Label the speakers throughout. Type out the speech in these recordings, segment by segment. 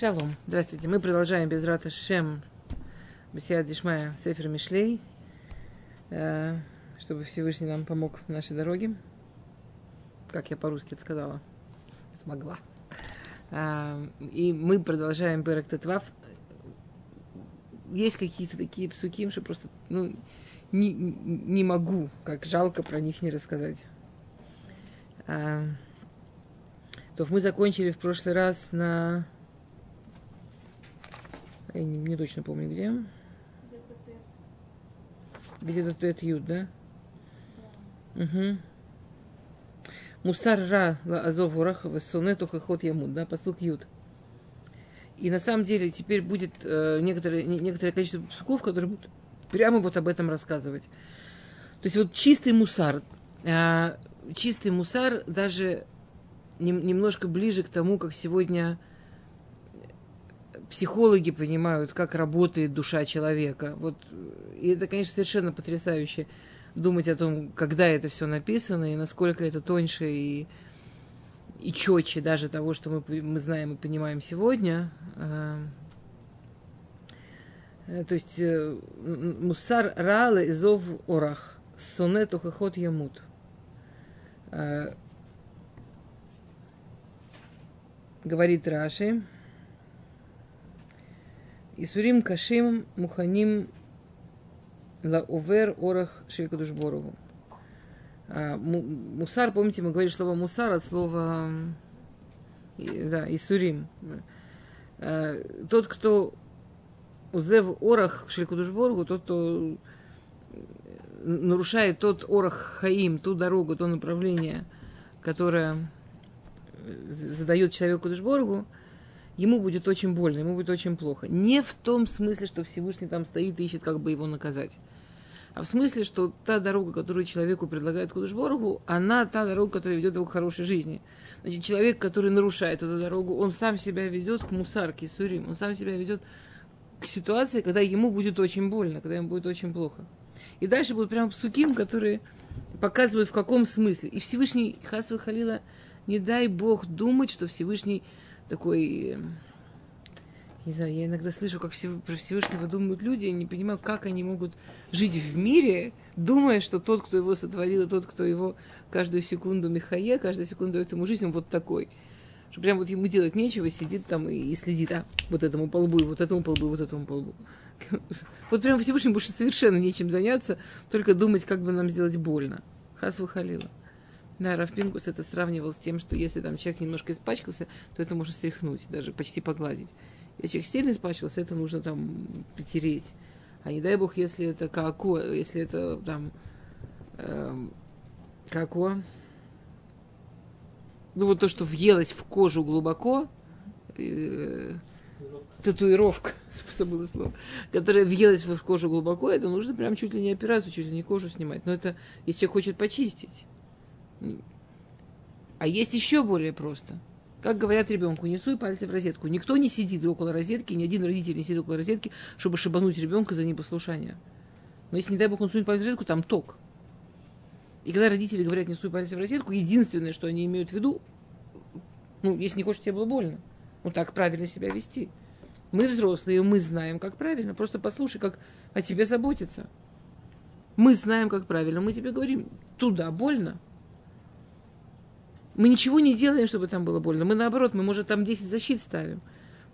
Speaker 1: Шалом. Здравствуйте. Мы продолжаем без рата Шем Бесия Дишмая Сефер Мишлей, э, чтобы Всевышний нам помог в нашей дороге. Как я по-русски это сказала? Смогла. Э, и мы продолжаем Берек Тетвав. Есть какие-то такие псуки, что просто ну, не, не могу, как жалко про них не рассказать. Э, то мы закончили в прошлый раз на я не, не точно помню где. Где-то Тет Юд, да? Угу. Мусар ра азов урах весонету хохот ямуд, да, послуг Юд. И на самом деле теперь будет э, некоторое, некоторое количество псуков, которые будут прямо вот об этом рассказывать. То есть вот чистый мусар, э, чистый мусар даже не, немножко ближе к тому, как сегодня психологи понимают, как работает душа человека. Вот, и это, конечно, совершенно потрясающе думать о том, когда это все написано и насколько это тоньше и, и четче даже того, что мы, мы знаем и понимаем сегодня. А, э, то есть э, мусар рала изов орах сонет ухахот ямут. Говорит Раши. Исурим кашим муханим ла увер орах шелькадушборову. А, мусар, помните, мы говорили слово мусар от слова да, Исурим. А, тот, кто узев орах шелькадушборгу, тот, кто нарушает тот орах хаим, ту дорогу, то направление, которое задает человеку Душборгу, ему будет очень больно, ему будет очень плохо. Не в том смысле, что Всевышний там стоит и ищет, как бы его наказать. А в смысле, что та дорога, которую человеку предлагает Кудышборгу, она та дорога, которая ведет его к хорошей жизни. Значит, человек, который нарушает эту дорогу, он сам себя ведет к мусарке, сурим, он сам себя ведет к ситуации, когда ему будет очень больно, когда ему будет очень плохо. И дальше будут прям псуким, которые показывают, в каком смысле. И Всевышний, Хасва Халила, не дай Бог думать, что Всевышний такой... Не знаю, я иногда слышу, как про Всевышнего думают люди, и не понимаю, как они могут жить в мире, думая, что тот, кто его сотворил, и тот, кто его каждую секунду Михае, каждую секунду дает ему жизнь, он вот такой. Что прям вот ему делать нечего, сидит там и, и следит, а, вот этому полбу, и вот этому полбу, и вот этому полбу. Вот прям Всевышнему больше совершенно нечем заняться, только думать, как бы нам сделать больно. Хас выхалила. Да, Рафпингус это сравнивал с тем, что если там человек немножко испачкался, то это можно стряхнуть, даже почти погладить. Если человек сильно испачкался, это нужно там потереть. А не дай бог, если это како, если это там э, како, ну вот то, что въелось в кожу глубоко, э, татуировка, забыла слово, которая въелась в кожу глубоко, это нужно прям чуть ли не операцию, чуть ли не кожу снимать. Но это, если человек хочет почистить. А есть еще более просто. Как говорят ребенку, не суй пальцы в розетку. Никто не сидит около розетки, ни один родитель не сидит около розетки, чтобы шибануть ребенка за непослушание. Но если, не дай бог, он сунет пальцы в розетку, там ток. И когда родители говорят, не суй пальцы в розетку, единственное, что они имеют в виду, ну, если не хочешь, тебе было больно. Ну, так правильно себя вести. Мы взрослые, мы знаем, как правильно. Просто послушай, как о тебе заботиться. Мы знаем, как правильно. Мы тебе говорим, туда больно, мы ничего не делаем, чтобы там было больно. Мы наоборот, мы, может, там 10 защит ставим.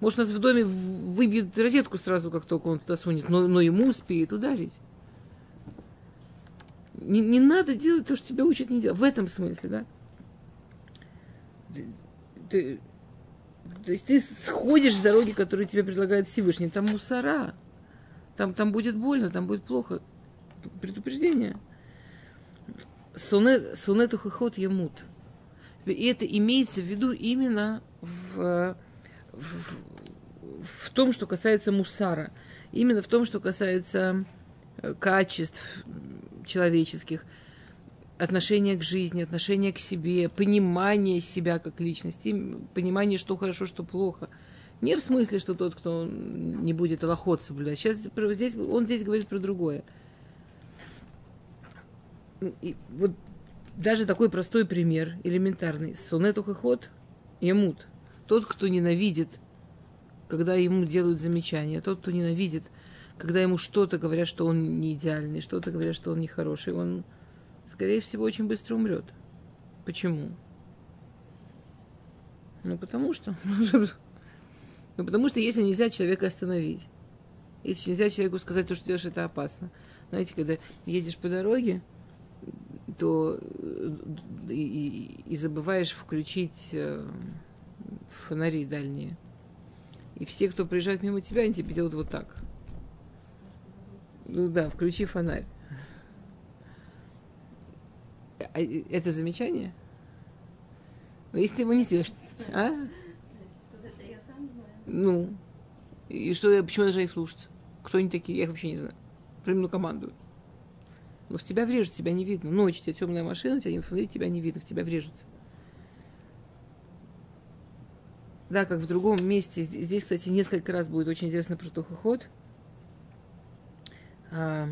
Speaker 1: Может, нас в доме выбьет розетку сразу, как только он туда сунет, но, но ему успеет ударить. Не, не надо делать то, что тебя учат не делать. В этом смысле, да? Ты, ты, то есть ты сходишь с дороги, которую тебе предлагает Всевышний. Там мусора. Там, там будет больно, там будет плохо. Предупреждение. Сонет, сонету хохот емут. И это имеется в виду именно в, в, в том, что касается мусара. Именно в том, что касается э, качеств человеческих, отношения к жизни, отношения к себе, понимание себя как личности, понимание, что хорошо, что плохо. Не в смысле, что тот, кто не будет аллоход соблюдать. Сейчас здесь, он здесь говорит про другое. И вот даже такой простой пример, элементарный. Сонет ухоход, ямут. Тот, кто ненавидит когда ему делают замечания, тот, кто ненавидит, когда ему что-то говорят, что он не идеальный, что-то говорят, что он нехороший, он, скорее всего, очень быстро умрет. Почему? Ну, потому что... Ну, потому что если нельзя человека остановить, если нельзя человеку сказать, то, что делаешь, это опасно. Знаете, когда едешь по дороге, то э, и, и, забываешь включить э, фонари дальние. И все, кто приезжает мимо тебя, они тебе делают вот так. Ну да, включи фонарь. А, это замечание? Но если ты его не сделаешь, а? Ну, и что почему я их слушать? Кто они такие? Я их вообще не знаю. Примерно командую. Но в тебя врежут, тебя не видно. Ночь, у тебя темная машина, у тебя нет фонарей, тебя не видно, в тебя врежутся. Да, как в другом месте. Здесь, кстати, несколько раз будет очень интересно про тухоход. А,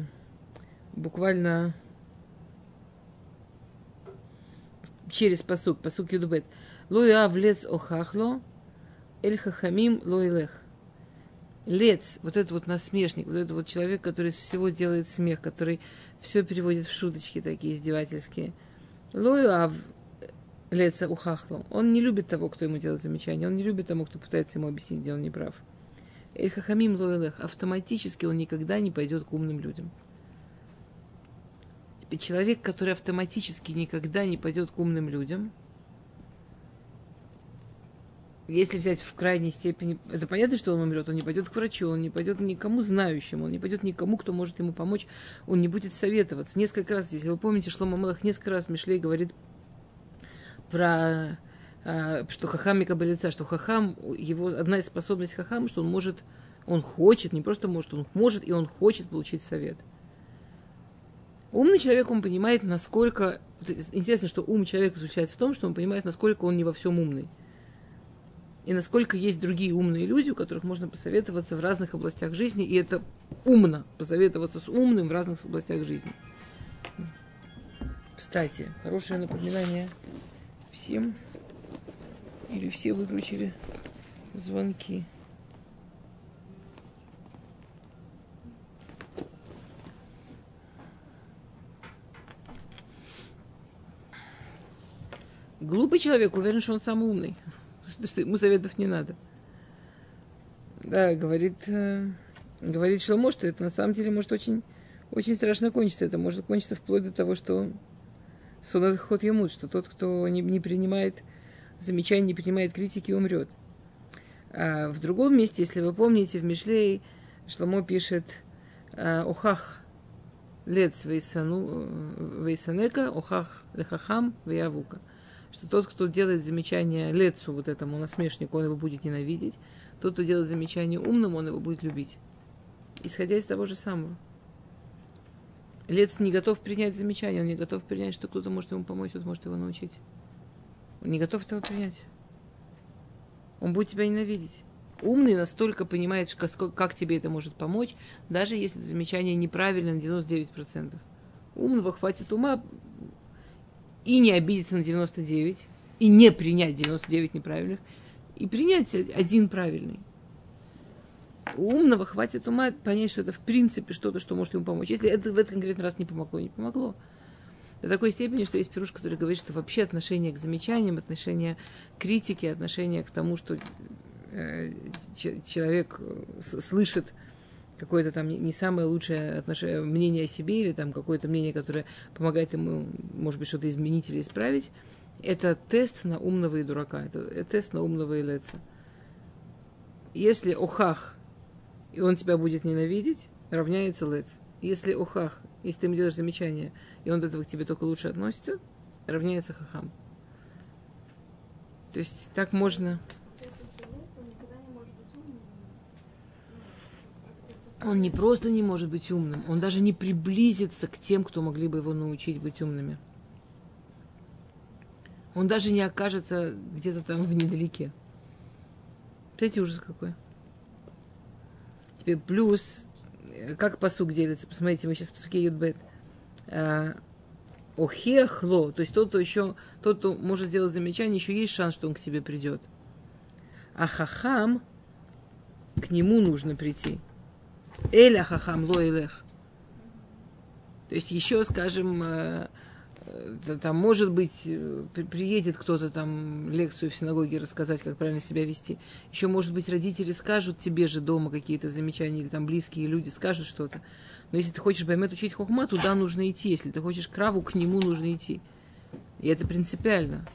Speaker 1: буквально через посук, посук Юдубет. Лоя влец охахло, эль хахамим лоилех. Лец, вот этот вот насмешник, вот этот вот человек, который из всего делает смех, который все переводит в шуточки такие издевательские. Лоюав леца ухахло. Он не любит того, кто ему делает замечания. Он не любит того, кто пытается ему объяснить, где он не прав. Эльхахамим лоэлех. Автоматически он никогда не пойдет к умным людям. Теперь человек, который автоматически никогда не пойдет к умным людям – если взять в крайней степени, это понятно, что он умрет, он не пойдет к врачу, он не пойдет никому знающему, он не пойдет никому, кто может ему помочь, он не будет советоваться. Несколько раз, если вы помните, Шлома Малах несколько раз Мишлей говорит про а, что хахам Микабалица, что хахам, его, одна из способностей хахама, что он может, он хочет, не просто может, он может и он хочет получить совет. Умный человек, он понимает, насколько... Интересно, что ум человека заключается в том, что он понимает, насколько он не во всем умный и насколько есть другие умные люди, у которых можно посоветоваться в разных областях жизни, и это умно посоветоваться с умным в разных областях жизни. Кстати, хорошее напоминание всем, или все выключили звонки. Глупый человек уверен, что он самый умный что ему советов не надо. Да, говорит, э, говорит Шломо, что это на самом деле может очень, очень страшно кончиться. Это может кончиться вплоть до того, что сонат ход ему, что тот, кто не, не принимает замечаний, не принимает критики, умрет. А в другом месте, если вы помните, в Мишлей Шломо пишет э, «Охах лец вейсанека, охах лехахам веявука» что тот, кто делает замечание Лецу, вот этому насмешнику, он его будет ненавидеть. Тот, кто делает замечание умному, он его будет любить. Исходя из того же самого. Лец не готов принять замечание, он не готов принять, что кто-то может ему помочь, кто-то может его научить. Он не готов этого принять. Он будет тебя ненавидеть. Умный настолько понимает, как тебе это может помочь, даже если замечание неправильно на 99%. Умного хватит ума и не обидеться на 99, и не принять 99 неправильных, и принять один правильный. У умного хватит ума понять, что это в принципе что-то, что может ему помочь. Если это в этот конкретный раз не помогло, не помогло. До такой степени, что есть пируш, который говорит, что вообще отношение к замечаниям, отношение к критике, отношение к тому, что э, человек слышит какое-то там не самое лучшее отношение, мнение о себе или там какое-то мнение, которое помогает ему, может быть, что-то изменить или исправить, это тест на умного и дурака, это тест на умного и леца. Если охах, и он тебя будет ненавидеть, равняется лец. Если охах, если ты ему делаешь замечание, и он от этого к тебе только лучше относится, равняется хахам. То есть так можно Он не просто не может быть умным, он даже не приблизится к тем, кто могли бы его научить быть умными. Он даже не окажется где-то там в недалеке. Представляете, ужас какой. Теперь плюс, э, как посук делится, посмотрите, мы сейчас посуке Юдбет. А, охехло, то есть тот, кто еще, тот, кто может сделать замечание, еще есть шанс, что он к тебе придет. А хахам, к нему нужно прийти. Эля хахам ло элех. То есть еще, скажем, э, э, там, может быть, э, приедет кто-то там лекцию в синагоге рассказать, как правильно себя вести. Еще, может быть, родители скажут тебе же дома какие-то замечания, или там близкие люди скажут что-то. Но если ты хочешь Баймет учить хохма, туда нужно идти. Если ты хочешь краву, к нему нужно идти. И это принципиально.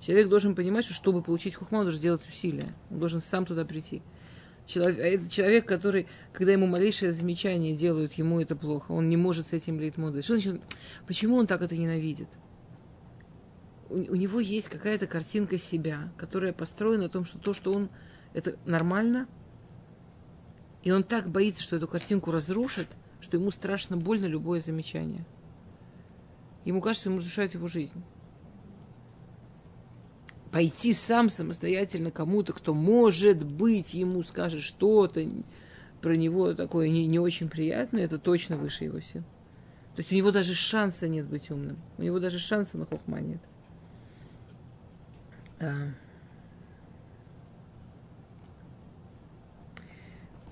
Speaker 1: Человек должен понимать, что чтобы получить хохма, он должен делать усилия. Он должен сам туда прийти. Человек, а человек, который, когда ему малейшее замечание делают, ему это плохо. Он не может с этим лейтмодой. Что значит, почему он так это ненавидит? У, у него есть какая-то картинка себя, которая построена на том, что то, что он, это нормально, и он так боится, что эту картинку разрушит, что ему страшно больно любое замечание. Ему кажется, ему разрушает его жизнь пойти сам самостоятельно кому-то, кто, может быть, ему скажет что-то про него такое не, не очень приятное, это точно выше его сил. То есть у него даже шанса нет быть умным. У него даже шанса на хохма нет. А.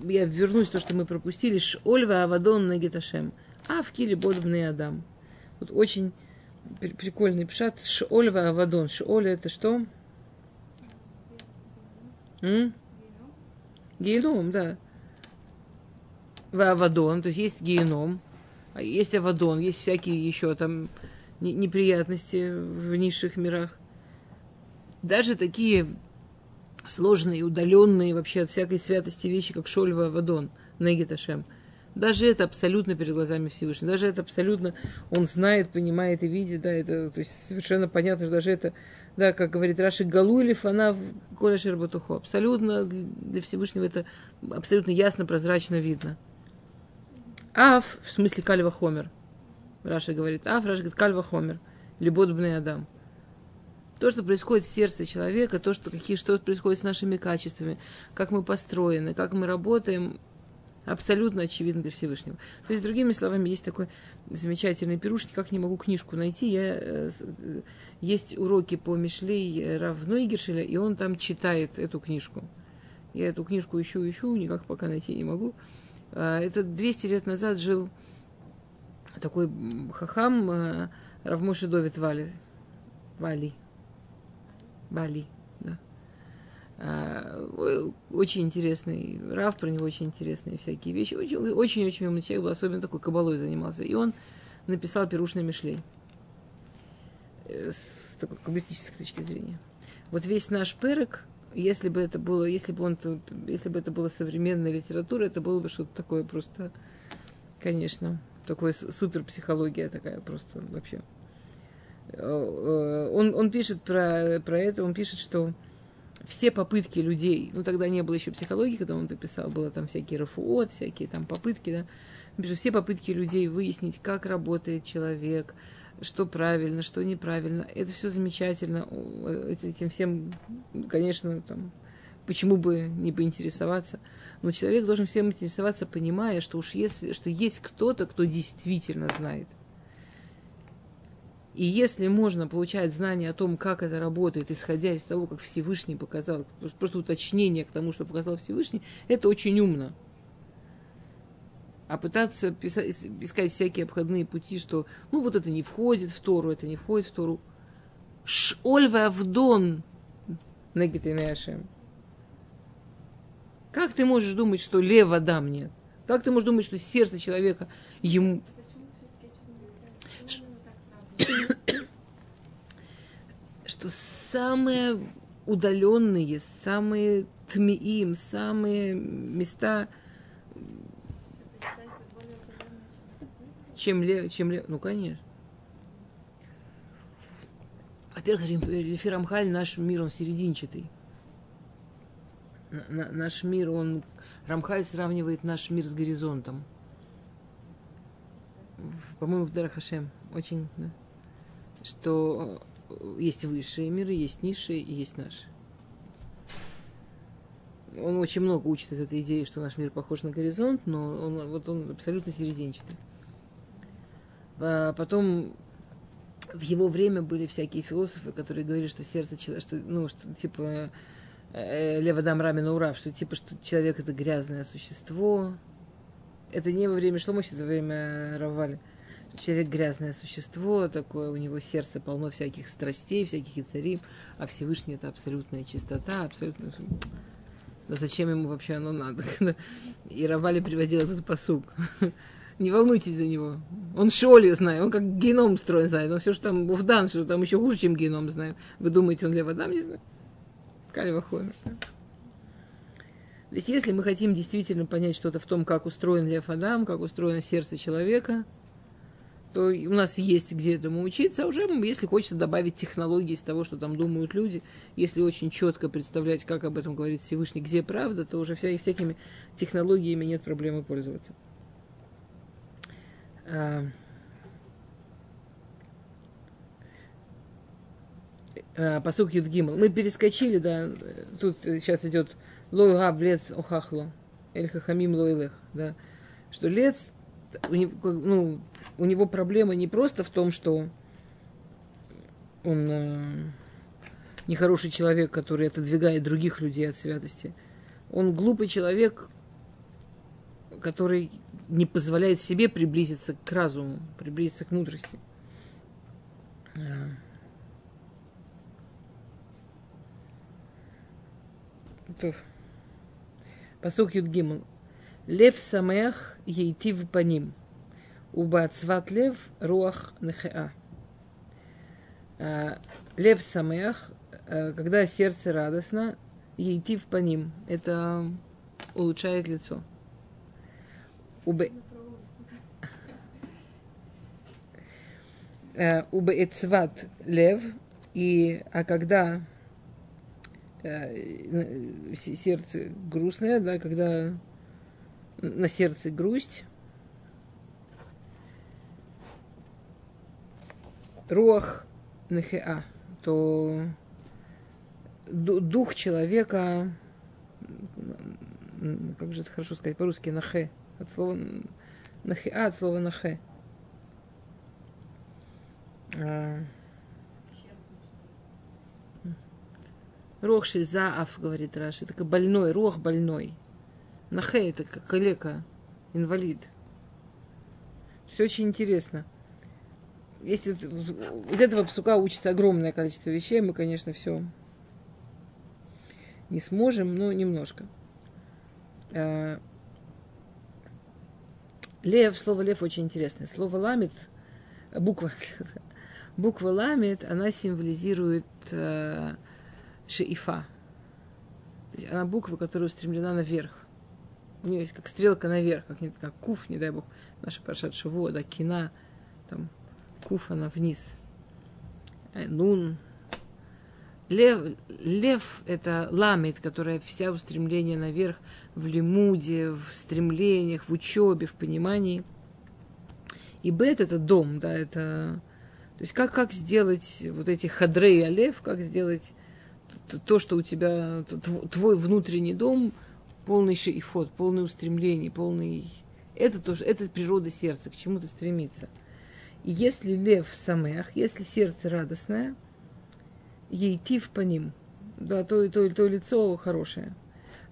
Speaker 1: Я вернусь то, что мы пропустили. Шольва Авадон Нагиташем. А в Киле Адам. Тут очень прикольный пшат. Шиоль Авадон. Шиоль это что? Геном, да. Авадон, то есть есть геном, а есть Авадон, есть всякие еще там неприятности в низших мирах. Даже такие сложные, удаленные вообще от всякой святости вещи, как Шольва Авадон, Негиташем – даже это абсолютно перед глазами Всевышнего. Даже это абсолютно он знает, понимает и видит. Да, это то есть совершенно понятно, что даже это, да, как говорит Раши, Галу или Фана Коля Шербатухо. Абсолютно для Всевышнего это абсолютно ясно, прозрачно видно. Аф, в смысле Кальва Хомер. Раша говорит, Аф, Раша говорит, Кальва Хомер. Любодобный Адам. То, что происходит в сердце человека, то, что, какие, что происходит с нашими качествами, как мы построены, как мы работаем, абсолютно очевидно для Всевышнего. То есть, другими словами, есть такой замечательный пируш, никак не могу книжку найти. Я, э, э, есть уроки по Мишлей Равной Гершеля, и он там читает эту книжку. Я эту книжку ищу, ищу, никак пока найти не могу. А, это 200 лет назад жил такой хахам э, Равмоши Довид Вали. Вали. Вали. А, очень интересный Рав, про него очень интересные всякие вещи. Очень-очень умный человек был, особенно такой кабалой занимался. И он написал пирушный Мишлей э, с такой каббалистической точки зрения. Вот весь наш перек, если бы это было, если бы он, если бы это была современная литература, это было бы что-то такое просто, конечно, такое супер психология такая просто вообще. Э, э, он, он пишет про, про это, он пишет, что все попытки людей, ну тогда не было еще психологии, когда он это писал, было там всякие РФО, всякие там попытки, да, пишу, все попытки людей выяснить, как работает человек, что правильно, что неправильно, это все замечательно, этим всем, конечно, там, почему бы не поинтересоваться, но человек должен всем интересоваться, понимая, что уж если, что есть кто-то, кто действительно знает – и если можно получать знания о том, как это работает, исходя из того, как Всевышний показал, просто уточнение к тому, что показал Всевышний, это очень умно. А пытаться писать, искать всякие обходные пути, что ну вот это не входит в Тору, это не входит в Тору. Шольва Авдон Негетинешем. Как ты можешь думать, что лево дам нет? Как ты можешь думать, что сердце человека ему что самые удаленные, самые тмиим, самые места, чем ле, чем ле, ну конечно. Во-первых, Лефирамхаль, наш мир, он серединчатый. На, наш мир, он, Рамхаль сравнивает наш мир с горизонтом. По-моему, в Дарахашем. Очень, да что э, есть высшие миры, есть низшие и есть наши. Он очень много учит из этой идеи, что наш мир похож на горизонт, но он, вот он абсолютно серединчатый. А потом в его время были всякие философы, которые говорили, что сердце человека, что, ну, что типа э, Левадам Рамина Урав, что типа, что человек это грязное существо. Это не во время Шломощи, это во время Равали. Человек грязное существо, такое у него сердце полно всяких страстей, всяких царей, а Всевышний это абсолютная чистота, абсолютно... Да зачем ему вообще оно надо? И Равали приводил этот посуг. Не волнуйтесь за него. Он шоли знает, он как геном строен знает. Он все, что там Буфдан, что там еще хуже, чем геном знает. Вы думаете, он Левадам не знает? Кальва Хомер. То есть, если мы хотим действительно понять что-то в том, как устроен Лев Адам, как устроено сердце человека, то у нас есть где этому учиться, а уже, если хочется добавить технологии из того, что там думают люди, если очень четко представлять, как об этом говорит Всевышний, где правда, то уже вся, всякими технологиями нет проблемы пользоваться. А, а, посук Юдгимл. Мы перескочили, да, тут сейчас идет лой габ лец охахло, эль хахамим лойлех, да, что лец, у него, ну, у него проблема не просто в том, что он э, нехороший человек, который отодвигает других людей от святости. Он глупый человек, который не позволяет себе приблизиться к разуму, приблизиться к мудрости. Посух Юдгимл. Лев самех ейтив паним. Убацват лев руах нехеа. Лев самех, когда сердце радостно, ейтив паним. Это улучшает лицо. Убе... Убеэцват лев, и, а когда э, сердце грустное, да, когда на сердце грусть, руах нехеа, то дух человека, как же это хорошо сказать по-русски, нахе, от слова нахиа, от слова нахе. Рох заав, говорит Раши, это больной, рох больной. Нахе это как калека, инвалид. Все очень интересно. Если из этого псука учится огромное количество вещей, мы, конечно, все не сможем, но немножко. А, Лев, слово лев очень интересное. Слово ламит, буква, буква ламит, она символизирует э, шеифа. Она буква, которая устремлена наверх. У нее есть как стрелка наверх, как, как куф, не дай бог, наша паршат шаво, да, кина, там, куф, она вниз. Э, нун, Лев, лев – это ламит, которая вся устремление наверх в лимуде, в стремлениях, в учебе, в понимании. И бет – это дом, да, это... То есть как, как сделать вот эти хадрей алев, как сделать то, что у тебя, твой внутренний дом, полный шейфот, полный устремлений, полный... Это тоже, это природа сердца, к чему-то стремиться. И если лев самых, если сердце радостное – ейтив по ним. Да, то, то, то лицо хорошее.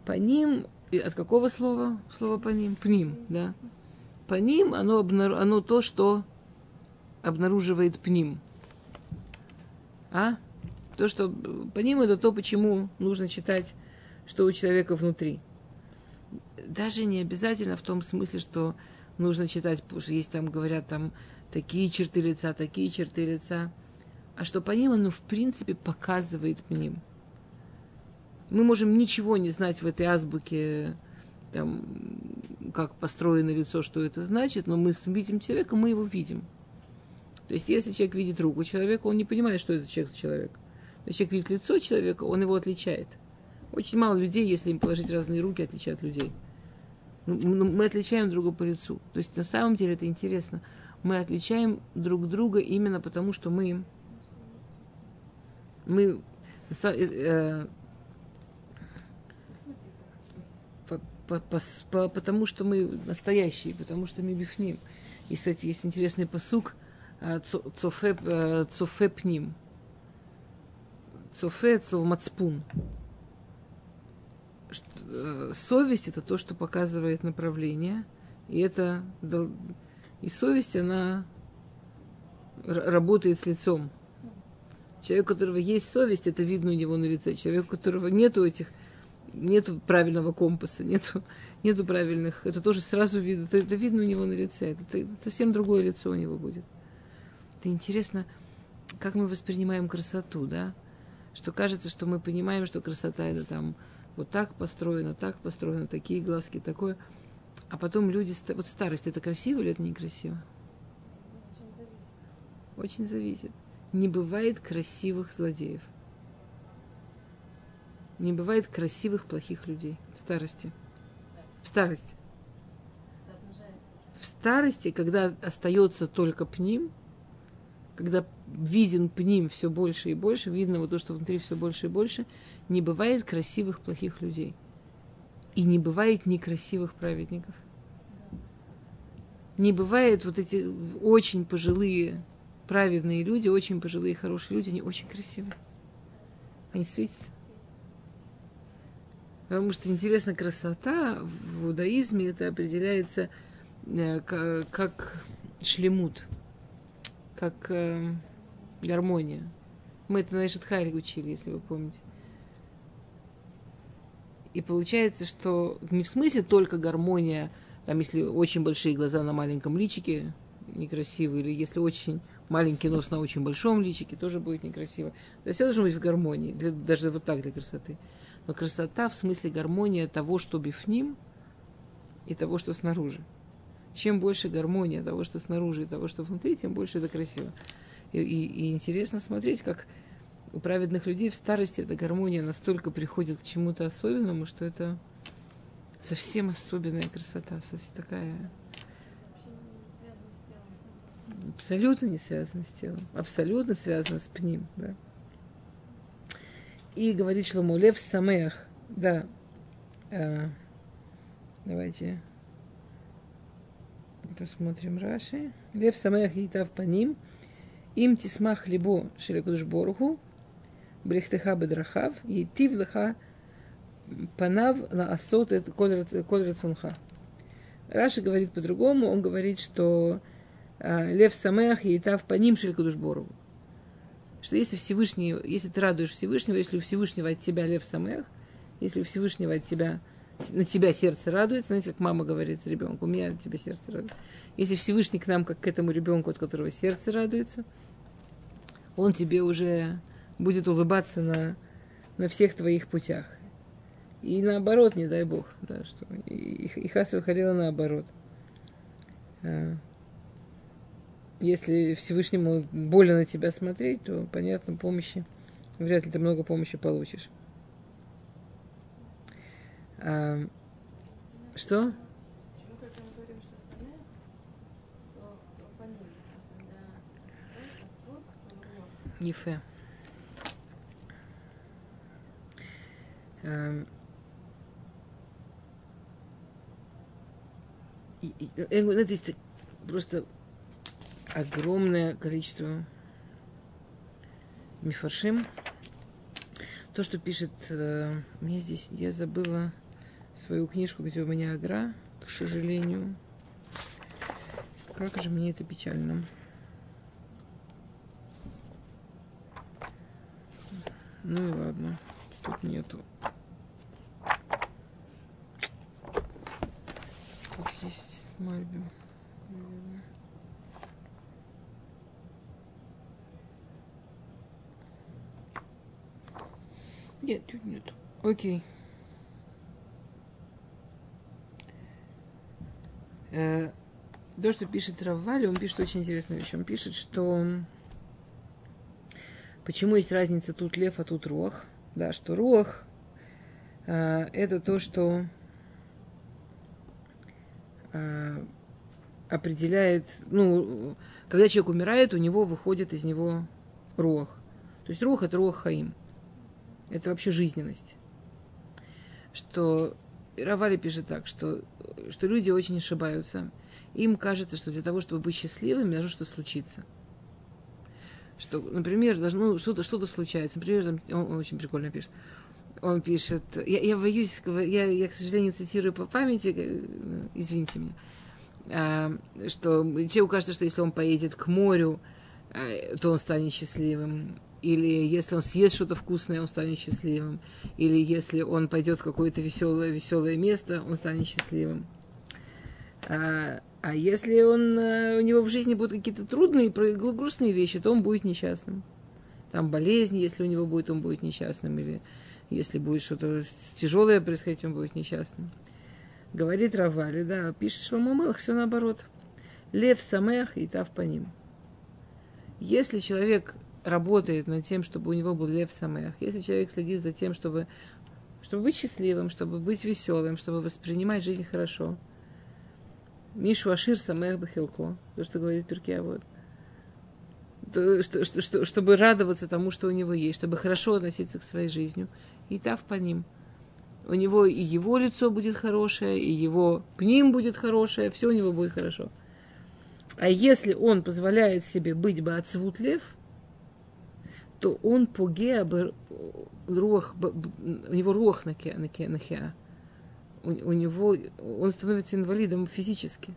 Speaker 1: По ним, от какого слова? Слово по ним? По ним, да. По ним оно, обнару, оно то, что обнаруживает пним. А? То, что по ним это то, почему нужно читать, что у человека внутри. Даже не обязательно в том смысле, что нужно читать, потому что есть там, говорят, там такие черты лица, такие черты лица а что по ним оно в принципе показывает ним. Мы можем ничего не знать в этой азбуке, там, как построено лицо, что это значит, но мы видим человека, мы его видим. То есть, если человек видит руку человека, он не понимает, что это человек за человек. Если человек видит лицо человека, он его отличает. Очень мало людей, если им положить разные руки, отличают людей. Ну, ну, мы отличаем друга по лицу. То есть, на самом деле, это интересно. Мы отличаем друг друга именно потому, что мы мы э, э, по, по, по, по, потому что мы настоящие, потому что мы бифним. И, кстати, есть интересный посук э, цофе, цофе пним. Цофе – слово мацпун. что, э, совесть это то, что показывает направление, и это и совесть она работает с лицом. Человек, у которого есть совесть, это видно у него на лице. Человек, у которого нету этих, нету правильного компаса, нету, нету правильных, это тоже сразу видно, это, это видно у него на лице. Это, это совсем другое лицо у него будет. Это интересно, как мы воспринимаем красоту, да? Что кажется, что мы понимаем, что красота это там вот так построено, так построено, такие глазки, такое. А потом люди, вот старость, это красиво или это некрасиво? Очень зависит. Не бывает красивых злодеев. Не бывает красивых плохих людей в старости. В старости. В старости, когда остается только пним, когда виден пним все больше и больше, видно вот то, что внутри все больше и больше, не бывает красивых плохих людей. И не бывает некрасивых праведников. Не бывает вот эти очень пожилые праведные люди, очень пожилые, хорошие люди, они очень красивые. Они светятся. Потому что интересно, красота в иудаизме это определяется э, как шлемут, как э, гармония. Мы это на Эшетхайле учили, если вы помните. И получается, что не в смысле только гармония, там, если очень большие глаза на маленьком личике, некрасивые, или если очень маленький нос на очень большом личике, тоже будет некрасиво. То все должно быть в гармонии, для, даже вот так для красоты. Но красота в смысле гармония того, что бифним, и того, что снаружи. Чем больше гармония того, что снаружи, и того, что внутри, тем больше это красиво. И, и, и интересно смотреть, как у праведных людей в старости эта гармония настолько приходит к чему-то особенному, что это совсем особенная красота, совсем такая абсолютно не связано с телом, абсолютно связано с пним, да. И говорит Шлому, лев самех, да, а, давайте посмотрим Раши. Лев самех и тав по ним, им тисмах либо шеликудуш боруху, брехтеха бедрахав, и тивлеха панав на асот коль рацунха. Раши говорит по-другому, он говорит, что а, лев самех и тав по ним шелькадушбору. Что если Всевышний, если ты радуешь Всевышнего, если у Всевышнего от тебя лев самех, если у Всевышнего от тебя, на тебя сердце радуется, знаете, как мама говорит ребенку, у меня от тебя сердце радуется. Если Всевышний к нам, как к этому ребенку, от которого сердце радуется, он тебе уже будет улыбаться на, на всех твоих путях. И наоборот, не дай бог, да, что и, и Хас выходила наоборот. А, если Всевышнему больно на тебя смотреть, то, понятно, помощи, вряд ли ты много помощи получишь. А, что? Ефе. Um, это просто огромное количество мифаршим. То, что пишет, э, мне здесь, я забыла свою книжку, где у меня агра, к сожалению. Как же мне это печально. Ну и ладно, тут нету. Тут есть Мальбим. Нет, тут нет. Окей. Э, то, что пишет Раввали, он пишет очень интересную вещь. Он пишет, что почему есть разница тут лев, а тут рох. Да, что рох э, это то, что э, определяет, ну, когда человек умирает, у него выходит из него рох. То есть рох это рох хаим. Это вообще жизненность. Что Равали пишет так, что, что люди очень ошибаются. Им кажется, что для того, чтобы быть счастливыми, должно что-то случиться. Что, например, должно, ну, что-то, что-то случается. Например, там, он, он очень прикольно пишет. он пишет, я, я боюсь, я, я, к сожалению, цитирую по памяти, э, извините меня, а, что человеку кажется, что если он поедет к морю, э, то он станет счастливым. Или если он съест что-то вкусное, он станет счастливым. Или если он пойдет в какое-то веселое, веселое место, он станет счастливым. А, если он, э, у него в жизни будут какие-то трудные, грустные вещи, то он будет несчастным. Там болезнь, если у него будет, он будет несчастным. Или если будет что-то тяжелое происходить, он будет несчастным. Говорит Равали, да, пишет Шломо Мелах, все наоборот. Лев самех и тав по ним. Если человек работает над тем, чтобы у него был лев самех, если человек следит за тем, чтобы, чтобы быть счастливым, чтобы быть веселым, чтобы воспринимать жизнь хорошо, Мишу Ашир самех бахилко, то, что говорит Перкея, вот, то, что, что, что, чтобы радоваться тому, что у него есть, чтобы хорошо относиться к своей жизни, и тав по ним – у него и его лицо будет хорошее, и его пним будет хорошее, все у него будет хорошо. А если он позволяет себе быть бы отцвут лев, то он пуге бы рух, у него рух на ке, на ке, на ке. У, у него, он становится инвалидом физически.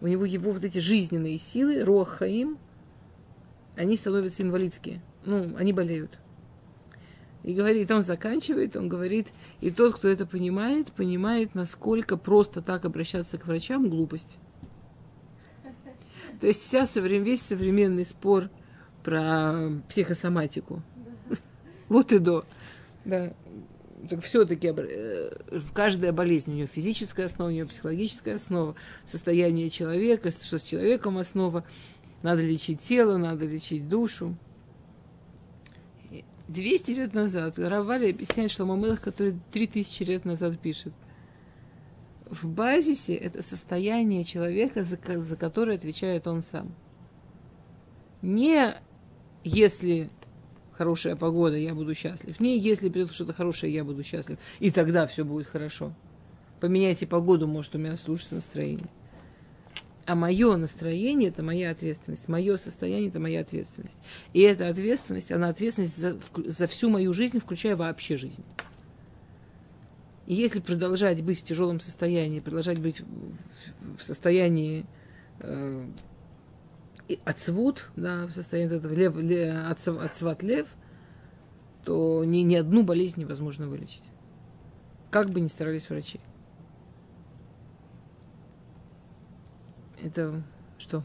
Speaker 1: У него его вот эти жизненные силы, рух хаим, они становятся инвалидские. Ну, они болеют. И говорит, он заканчивает, он говорит, и тот, кто это понимает, понимает, насколько просто так обращаться к врачам глупость. То есть вся весь современный спор про психосоматику. Вот и до. Да. Так все-таки э, каждая болезнь у нее физическая основа, у нее психологическая основа, состояние человека, что с человеком основа. Надо лечить тело, надо лечить душу. 200 лет назад Равали объясняет Шломамелах, который 3000 лет назад пишет. В базисе это состояние человека, за, за которое отвечает он сам. Не если хорошая погода, я буду счастлив. Не если придет что-то хорошее, я буду счастлив. И тогда все будет хорошо. Поменяйте погоду, может, у меня слушается настроение. А мое настроение – это моя ответственность. Мое состояние – это моя ответственность. И эта ответственность, она ответственность за, за всю мою жизнь, включая вообще жизнь. И если продолжать быть в тяжелом состоянии, продолжать быть в состоянии э, отсвут, да, в состоянии этого лев, лев, отсват лев, то ни, ни одну болезнь невозможно вылечить. Как бы ни старались врачи. Это что?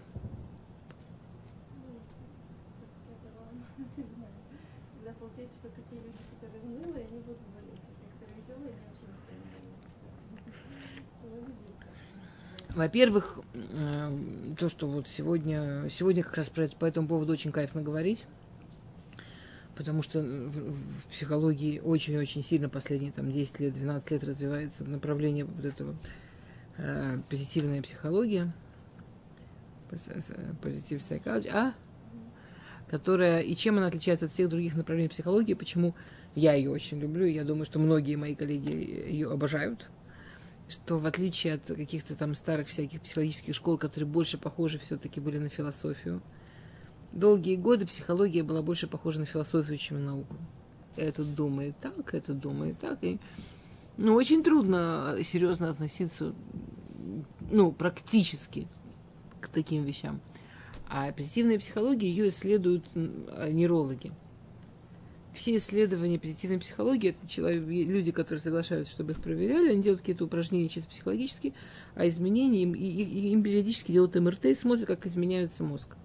Speaker 1: Во-первых, э, то, что вот сегодня, сегодня как раз про это, по этому поводу очень кайфно говорить, потому что в, в психологии очень-очень сильно последние там, 10 лет, 12 лет развивается направление вот этого э, позитивная психология – позитив psychology, а? Которая, и чем она отличается от всех других направлений психологии, почему я ее очень люблю, и я думаю, что многие мои коллеги ее обожают, что в отличие от каких-то там старых всяких психологических школ, которые больше похожи все-таки были на философию, долгие годы психология была больше похожа на философию, чем на науку. Этот думает так, этот думает так. И, ну, очень трудно серьезно относиться, ну, практически к таким вещам. А позитивная психология, ее исследуют нейрологи. Все исследования позитивной психологии, это человек, люди, которые соглашаются, чтобы их проверяли, они делают какие-то упражнения чисто психологически, а изменения им, и, и, им периодически делают МРТ и смотрят, как изменяется мозг.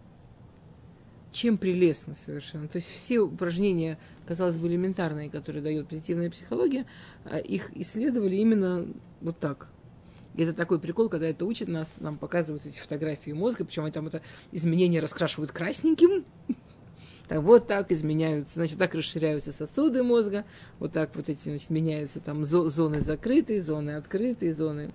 Speaker 1: Чем прелестно совершенно. То есть все упражнения, казалось бы, элементарные, которые дает позитивная психология, а их исследовали именно вот так – это такой прикол, когда это учит нас, нам показывают эти фотографии мозга, причем они там это изменения раскрашивают красненьким. Так, вот так изменяются, значит, так расширяются сосуды мозга, вот так вот эти, значит, меняются там зоны закрытые, зоны открытые, зоны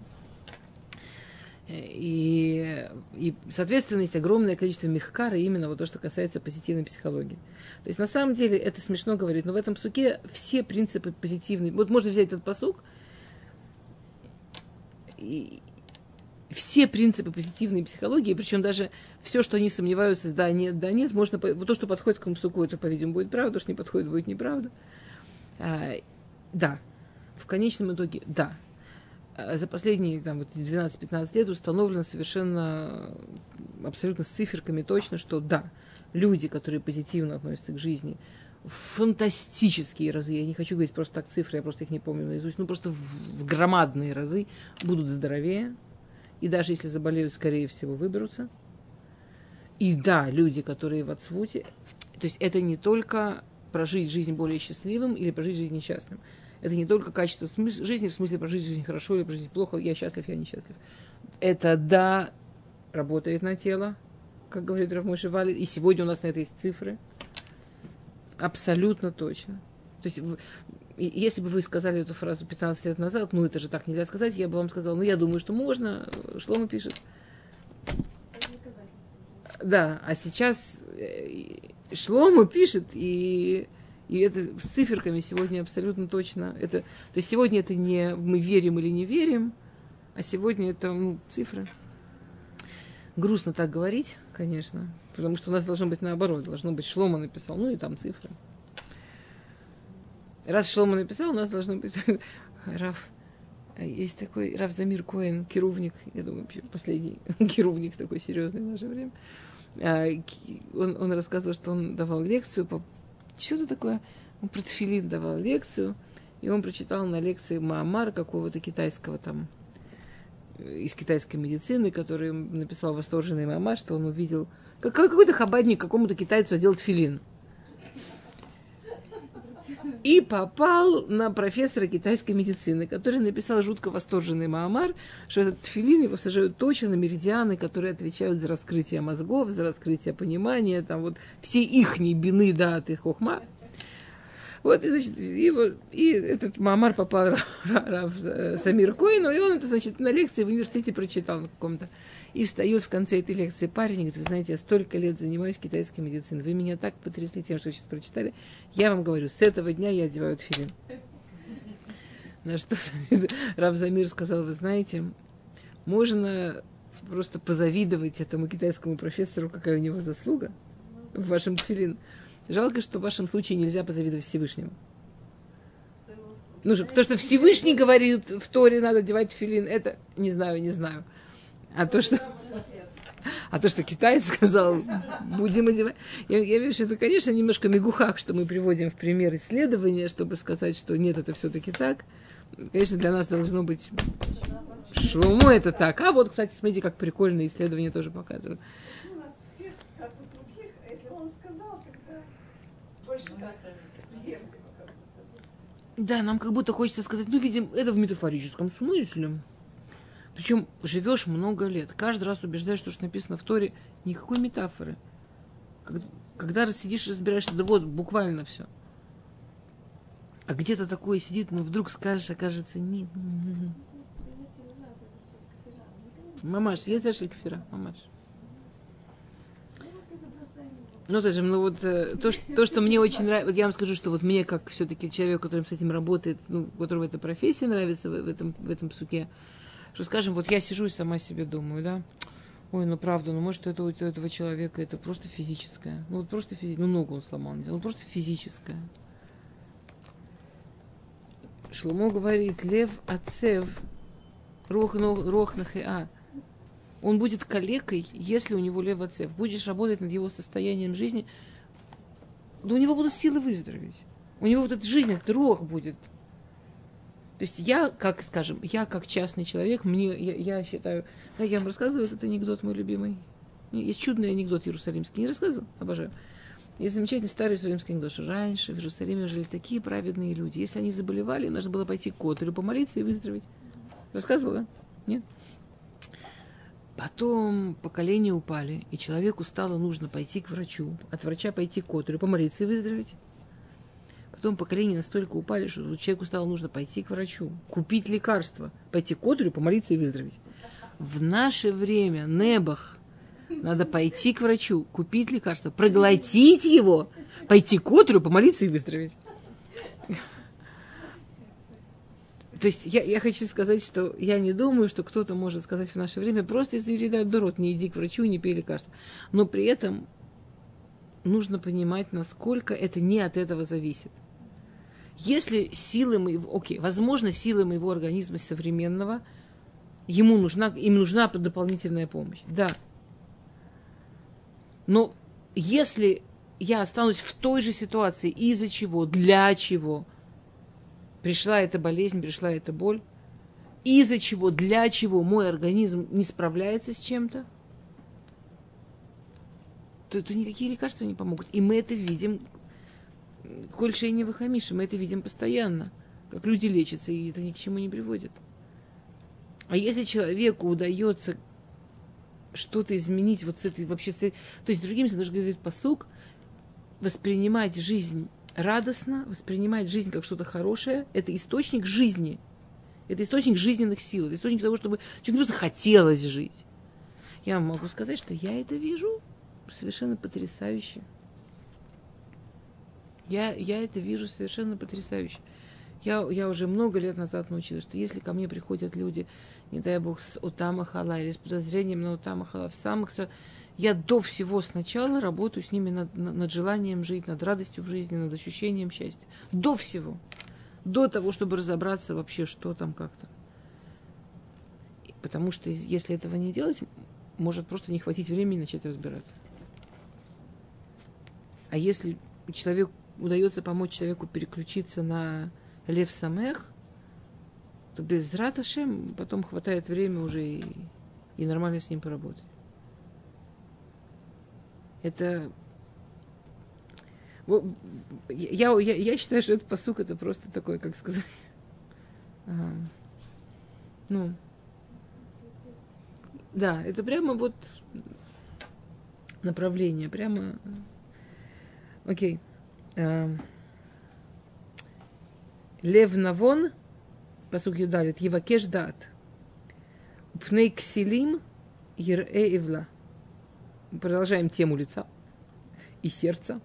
Speaker 1: и, и, соответственно, есть огромное количество мехкара, именно вот то, что касается позитивной психологии. То есть, на самом деле, это смешно говорить, но в этом суке все принципы позитивные. Вот можно взять этот посук все принципы позитивной психологии, причем даже все, что они сомневаются, да, нет, да, нет, можно, вот то, что подходит к Камсуку, это, по-видимому, будет правда, то, что не подходит, будет неправда. А, да, в конечном итоге, да. А за последние там, вот 12-15 лет установлено совершенно абсолютно с циферками точно, что да, люди, которые позитивно относятся к жизни, фантастические разы, я не хочу говорить просто так цифры, я просто их не помню наизусть, ну просто в, в громадные разы будут здоровее, и даже если заболеют, скорее всего, выберутся. И да, люди, которые в отсвуте, то есть это не только прожить жизнь более счастливым или прожить жизнь несчастным. Это не только качество жизни, в смысле прожить жизнь хорошо или прожить плохо, я счастлив, я несчастлив. Это, да, работает на тело, как говорит Равмойши Вали, и сегодня у нас на это есть цифры. Абсолютно точно. То есть, если бы вы сказали эту фразу 15 лет назад, ну это же так нельзя сказать, я бы вам сказала, ну я думаю, что можно, Шлома пишет. Да, а сейчас э, Шлома пишет, и и это с циферками сегодня абсолютно точно. Это, то есть сегодня это не мы верим или не верим, а сегодня это ну, цифры. Грустно так говорить, конечно, потому что у нас должно быть наоборот. Должно быть Шлома написал, ну и там цифры. Раз Шлома написал, у нас должно быть Раф. Есть такой Раф Замир Коэн, керувник, я думаю, последний керувник такой серьезный в наше время. А, он, он рассказывал, что он давал лекцию по что-то такое. Он про тфилин давал лекцию, и он прочитал на лекции Маамар какого-то китайского там, э, из китайской медицины, который написал восторженный мама, что он увидел, как какой-то хабадник какому-то китайцу одел тфилин. И попал на профессора китайской медицины, который написал жутко восторженный Маамар, что этот тфилин его сажают точно на меридианы, которые отвечают за раскрытие мозгов, за раскрытие понимания, там вот все их бины, да, от их хохма. Вот, и, значит, и, вот, и этот Мамар попал в Самир Коину, и он это, значит, на лекции в университете прочитал на каком-то. И встает в конце этой лекции парень и говорит, вы знаете, я столько лет занимаюсь китайской медициной, вы меня так потрясли тем, что вы сейчас прочитали. Я вам говорю, с этого дня я одеваю тфилин. На что Раб Замир сказал, вы знаете, можно просто позавидовать этому китайскому профессору, какая у него заслуга в вашем тфилин. Жалко, что в вашем случае нельзя позавидовать Всевышнему. Ну, то, что Всевышний говорит в Торе, надо одевать филин, это не знаю, не знаю. А то, что... А то, что китаец сказал, будем одевать. Я, я вижу, что это, конечно, немножко мегухах, что мы приводим в пример исследования, чтобы сказать, что нет, это все-таки так. Конечно, для нас должно быть Шлому это так. А вот, кстати, смотрите, как прикольные исследования тоже показывают. Да, нам как будто хочется сказать, ну, видим, это в метафорическом смысле. Причем живешь много лет, каждый раз убеждаешь, что, что написано в Торе, никакой метафоры. Когда, когда сидишь и разбираешься, да вот, буквально все. А где-то такое сидит, ну вдруг скажешь, окажется, нет. Мамаш, я тебя кефира, мамаш. Ну, тоже, ну вот э, то, что, то, что мне очень нравится, вот я вам скажу, что вот мне, как все-таки человек, который с этим работает, ну, которого эта профессия нравится в, в этом, в этом псуке, что, скажем, вот я сижу и сама себе думаю, да, ой, ну правда, ну может это у этого человека это просто физическое, ну вот просто физическое, ну ногу он сломал, ну просто физическое. Шломо говорит, лев отцев, рох, рох нахиа, он будет калекой, если у него лев отцев. Будешь работать над его состоянием жизни, да у него будут силы выздороветь. У него вот эта жизнь, этот будет. То есть я, как, скажем, я как частный человек, мне, я, я считаю, да, я вам рассказываю этот анекдот мой любимый. Есть чудный анекдот иерусалимский. Не рассказывал? Обожаю. Есть замечательный старый иерусалимский анекдот, что раньше в Иерусалиме жили такие праведные люди. Если они заболевали, нужно было пойти к Котелю, помолиться и выздороветь. Рассказывала? Нет? Потом поколения упали, и человеку стало нужно пойти к врачу, от врача пойти к которому помолиться и выздороветь. Потом поколения настолько упали, что человеку стало нужно пойти к врачу, купить лекарства, пойти к которому помолиться и выздороветь. В наше время, небах, надо пойти к врачу, купить лекарство, проглотить его, пойти к которому помолиться и выздороветь. То есть я, я хочу сказать, что я не думаю, что кто-то может сказать в наше время просто из ереда дурот, не иди к врачу, не пей лекарства. Но при этом нужно понимать, насколько это не от этого зависит. Если силы моего, окей, возможно, силы моего организма современного, ему нужна, им нужна дополнительная помощь, да. Но если я останусь в той же ситуации, из-за чего, для чего пришла эта болезнь, пришла эта боль, из-за чего, для чего мой организм не справляется с чем-то, то, то никакие лекарства не помогут. И мы это видим, коль не выхамиши, мы это видим постоянно, как люди лечатся, и это ни к чему не приводит. А если человеку удается что-то изменить вот с этой вообще, с этой, то есть другим словом, нужно говорить посук, воспринимать жизнь радостно, воспринимать жизнь как что-то хорошее, это источник жизни – это источник жизненных сил, это источник того, чтобы человеку просто хотелось жить. Я могу сказать, что я это вижу совершенно потрясающе. Я, я это вижу совершенно потрясающе. Я, я уже много лет назад научилась, что если ко мне приходят люди, не дай бог, с утамахала или с подозрением на утамахала, в самых я до всего сначала работаю с ними над, над желанием жить, над радостью в жизни, над ощущением счастья. До всего до того, чтобы разобраться вообще, что там как-то. Потому что если этого не делать, может просто не хватить времени начать разбираться. А если человек удается помочь человеку переключиться на лев самех, то без раташем потом хватает время уже и, и нормально с ним поработать. Это я, я, я считаю, что этот посук это просто такой, как сказать, ага. ну, да, это прямо вот направление, прямо, окей. Okay. Лев Навон, посук Юдалит, Евакеш Дат, Пней Ксилим, Ере Ивла. Продолжаем тему лица и сердца.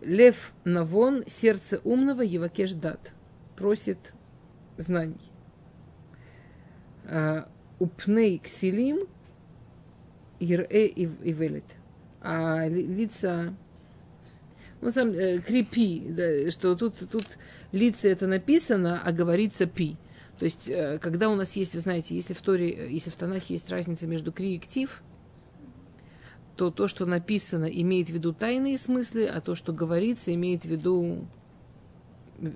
Speaker 1: Лев Навон, сердце умного, Евакеш Дат, просит знаний. А, Упней Ксилим, Ерэ и Велит. А лица, ну, сам, э, крепи, да, что тут, тут лица это написано, а говорится пи. То есть, э, когда у нас есть, вы знаете, если в Торе, если в Танахе есть разница между кри и ктив, то то, что написано, имеет в виду тайные смыслы, а то, что говорится, имеет в виду э,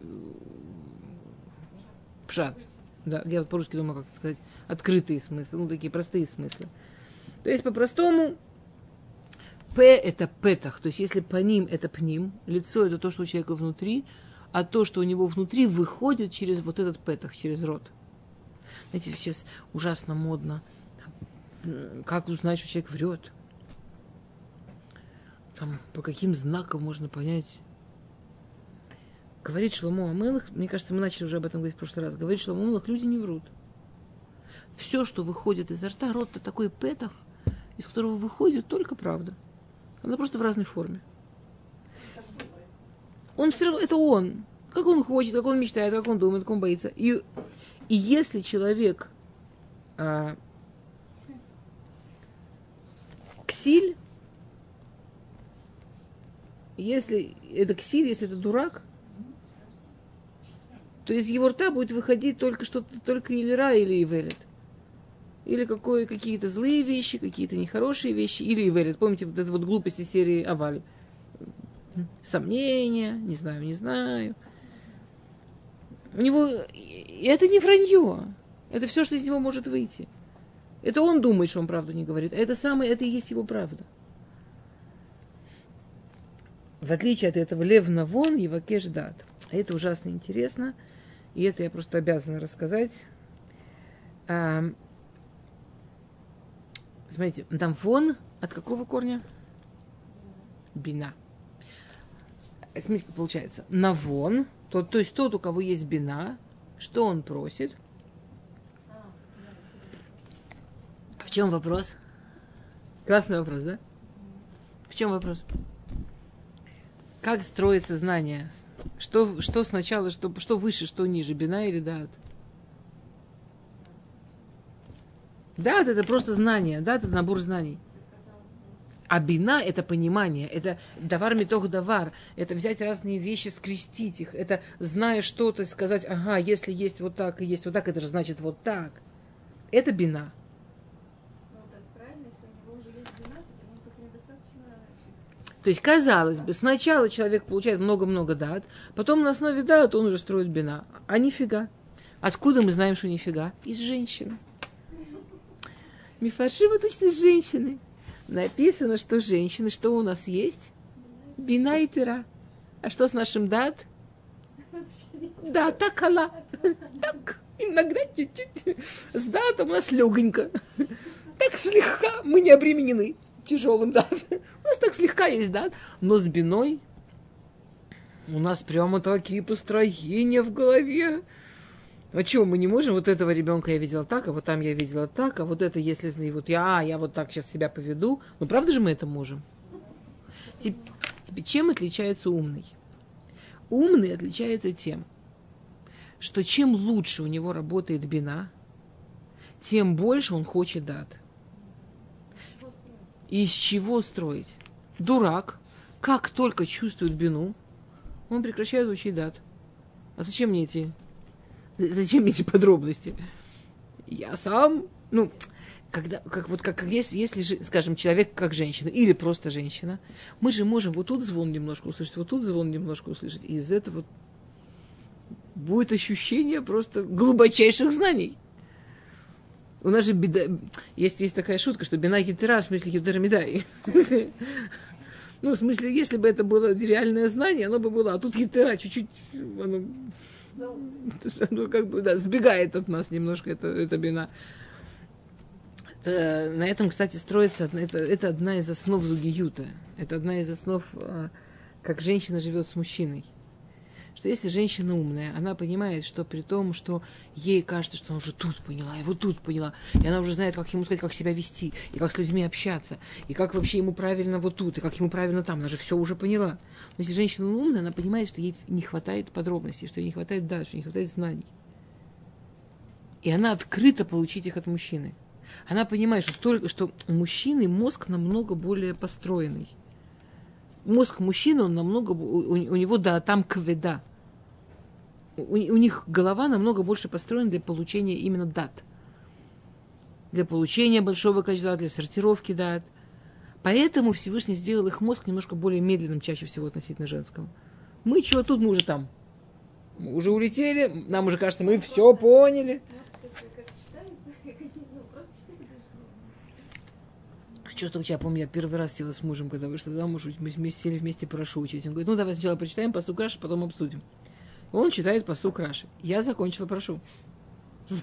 Speaker 1: пшат. Да, я вот по-русски думаю, как сказать, открытые смыслы, ну, такие простые смыслы. То есть, по-простому, П – это петах, то есть, если по ним – это пним, лицо – это то, что у человека внутри, а то, что у него внутри, выходит через вот этот петах, через рот. Знаете, сейчас ужасно модно. Как узнать, что человек врет? Там, по каким знакам можно понять? Говорит Шломо Амелах, мне кажется, мы начали уже об этом говорить в прошлый раз, говорит Шломо Амелах, люди не врут. Все, что выходит изо рта, рот-то такой петах, из которого выходит только правда. Она просто в разной форме. Он все равно, это он. Как он хочет, как он мечтает, как он думает, как он боится. И, и если человек а, ксиль, если это ксиль, если это дурак, то из его рта будет выходить только что-то, только или ра, или ивелет. Или какое, какие-то злые вещи, какие-то нехорошие вещи, или ивелет. Помните вот эту вот глупость из серии Аваль? Сомнения, не знаю, не знаю. У него... Это не вранье. Это все, что из него может выйти. Это он думает, что он правду не говорит. А это самое, это и есть его правда в отличие от этого Лев Навон его дат. Это ужасно интересно, и это я просто обязана рассказать. Смотрите, там вон от какого корня? Бина. Смотрите, как получается. Навон, то, то есть тот, у кого есть бина, что он просит? В чем вопрос? Классный вопрос, да? В чем вопрос? Как строится знание? Что, что сначала, что, что выше, что ниже, бина или дат? Дат это просто знание, дат это набор знаний. А бина – это понимание, это давар метох давар, это взять разные вещи, скрестить их, это, зная что-то, сказать, ага, если есть вот так и есть вот так, это же значит вот так. Это бина. То есть, казалось бы, сначала человек получает много-много дат, потом на основе дат он уже строит бина. А нифига. Откуда мы знаем, что нифига? Из женщины. Мифаршива точно из женщины. Написано, что женщины, что у нас есть? Бина и тыра. А что с нашим дат? Да, так она. Так, иногда чуть-чуть. С датом у нас легонько. Так слегка мы не обременены тяжелым дат. У нас так слегка есть дат. Но с биной у нас прямо такие построения в голове. А чего, мы не можем? Вот этого ребенка я видела так, а вот там я видела так, а вот это, если вот я, а, я вот так сейчас себя поведу. Ну, правда же мы это можем? Теперь, чем отличается умный? Умный отличается тем, что чем лучше у него работает бина, тем больше он хочет дат. Из чего строить? Дурак, как только чувствует бину, он прекращает учить дат. А зачем мне эти, зачем эти подробности? Я сам, ну, когда, как, вот как, если, если, скажем, человек как женщина или просто женщина, мы же можем вот тут звон немножко услышать, вот тут звон немножко услышать, и из этого будет ощущение просто глубочайших знаний. У нас же беда... Есть, есть такая шутка, что бина гитера, в смысле гитера медай. Ну, в смысле, если бы это было реальное знание, оно бы было, а тут гитера чуть-чуть, оно, оно как бы, да, сбегает от нас немножко, это, это бина. Это, на этом, кстати, строится, это, это одна из основ Зугиюта. Это одна из основ, а, как женщина живет с мужчиной что если женщина умная, она понимает, что при том, что ей кажется, что она уже тут поняла, вот тут поняла, и она уже знает, как ему сказать, как себя вести, и как с людьми общаться, и как вообще ему правильно вот тут, и как ему правильно там, она же все уже поняла. Но если женщина умная, она понимает, что ей не хватает подробностей, что ей не хватает дальше, не хватает знаний. И она открыта получить их от мужчины. Она понимает, что, столько, что у мужчины мозг намного более построенный мозг мужчины, он намного, у, у него, да, там кведа. У, у них голова намного больше построена для получения именно дат. Для получения большого количества, для сортировки дат. Поэтому Всевышний сделал их мозг немножко более медленным, чаще всего относительно женского. Мы чего тут, мы уже там. Мы уже улетели, нам уже кажется, мы все поняли. Чувство, я помню, я первый раз села с мужем, когда вышла замуж, мы, сели вместе Парашу учить. Он говорит, ну давай сначала прочитаем посук Раши, потом обсудим. Он читает посук Раши. Я закончила Парашу.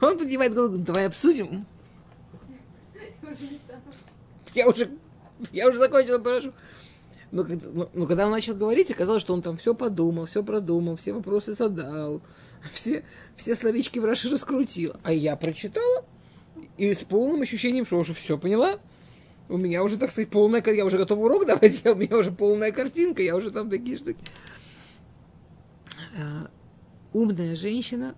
Speaker 1: Он поднимает голову, давай обсудим. Я уже, я уже закончила Парашу. Но, но, но когда он начал говорить, оказалось, что он там все подумал, все продумал, все вопросы задал, все, все словечки в Раши раскрутил. А я прочитала, и с полным ощущением, что уже все поняла. У меня уже, так сказать, полная, я уже готова урок давать, у меня уже полная картинка, я уже там такие штуки. А, умная женщина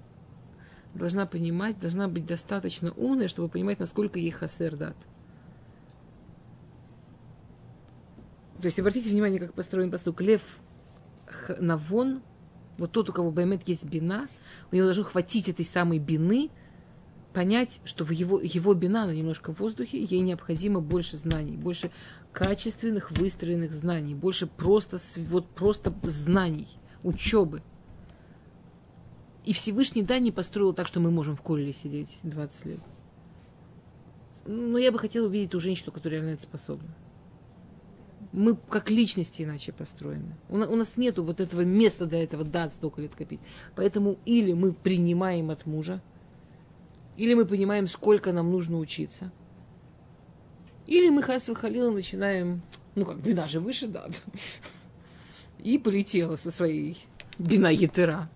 Speaker 1: должна понимать, должна быть достаточно умной, чтобы понимать, насколько ей хасер дат. То есть обратите внимание, как построен поступ. Лев Навон, вот тот, у кого Баймет есть бина, у него должно хватить этой самой бины – понять, что его, его бина, она немножко в воздухе, ей необходимо больше знаний, больше качественных выстроенных знаний, больше просто, вот просто знаний, учебы. И Всевышний, да, не построил так, что мы можем в колле сидеть 20 лет. Но я бы хотела увидеть ту женщину, которая реально это способна. Мы как личности иначе построены. У, у нас нету вот этого места для этого, да, столько лет копить. Поэтому или мы принимаем от мужа, или мы понимаем, сколько нам нужно учиться. Или мы хас халила начинаем, ну как, бина же выше, да. И полетела со своей бина етера.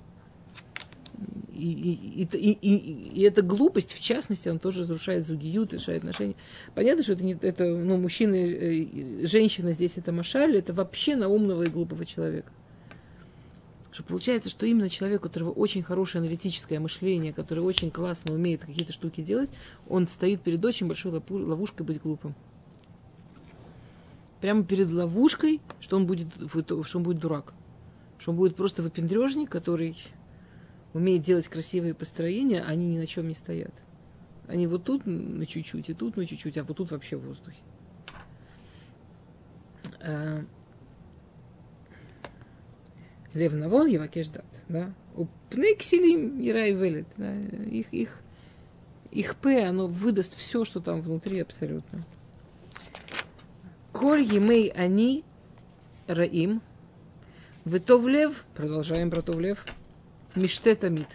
Speaker 1: И, и, и, и, и эта глупость, в частности, он тоже разрушает зугиют, решает отношения. Понятно, что это, не, это ну, мужчина, э, женщина здесь это машаль, это вообще на умного и глупого человека. Что получается, что именно человек, у которого очень хорошее аналитическое мышление, который очень классно умеет какие-то штуки делать, он стоит перед очень большой ловушкой быть глупым. Прямо перед ловушкой, что он будет, что он будет дурак. Что он будет просто выпендрежник, который умеет делать красивые построения, а они ни на чем не стоят. Они вот тут на чуть-чуть, и тут на чуть-чуть, а вот тут вообще в воздухе. Лев Навон, Евакеш Дат, да. У Пнекселим Ирай Велет, да. Их, их, их П, оно выдаст все, что там внутри абсолютно. Коль емей они раим, Вытовлев, продолжаем про Товлев, Миштетамид.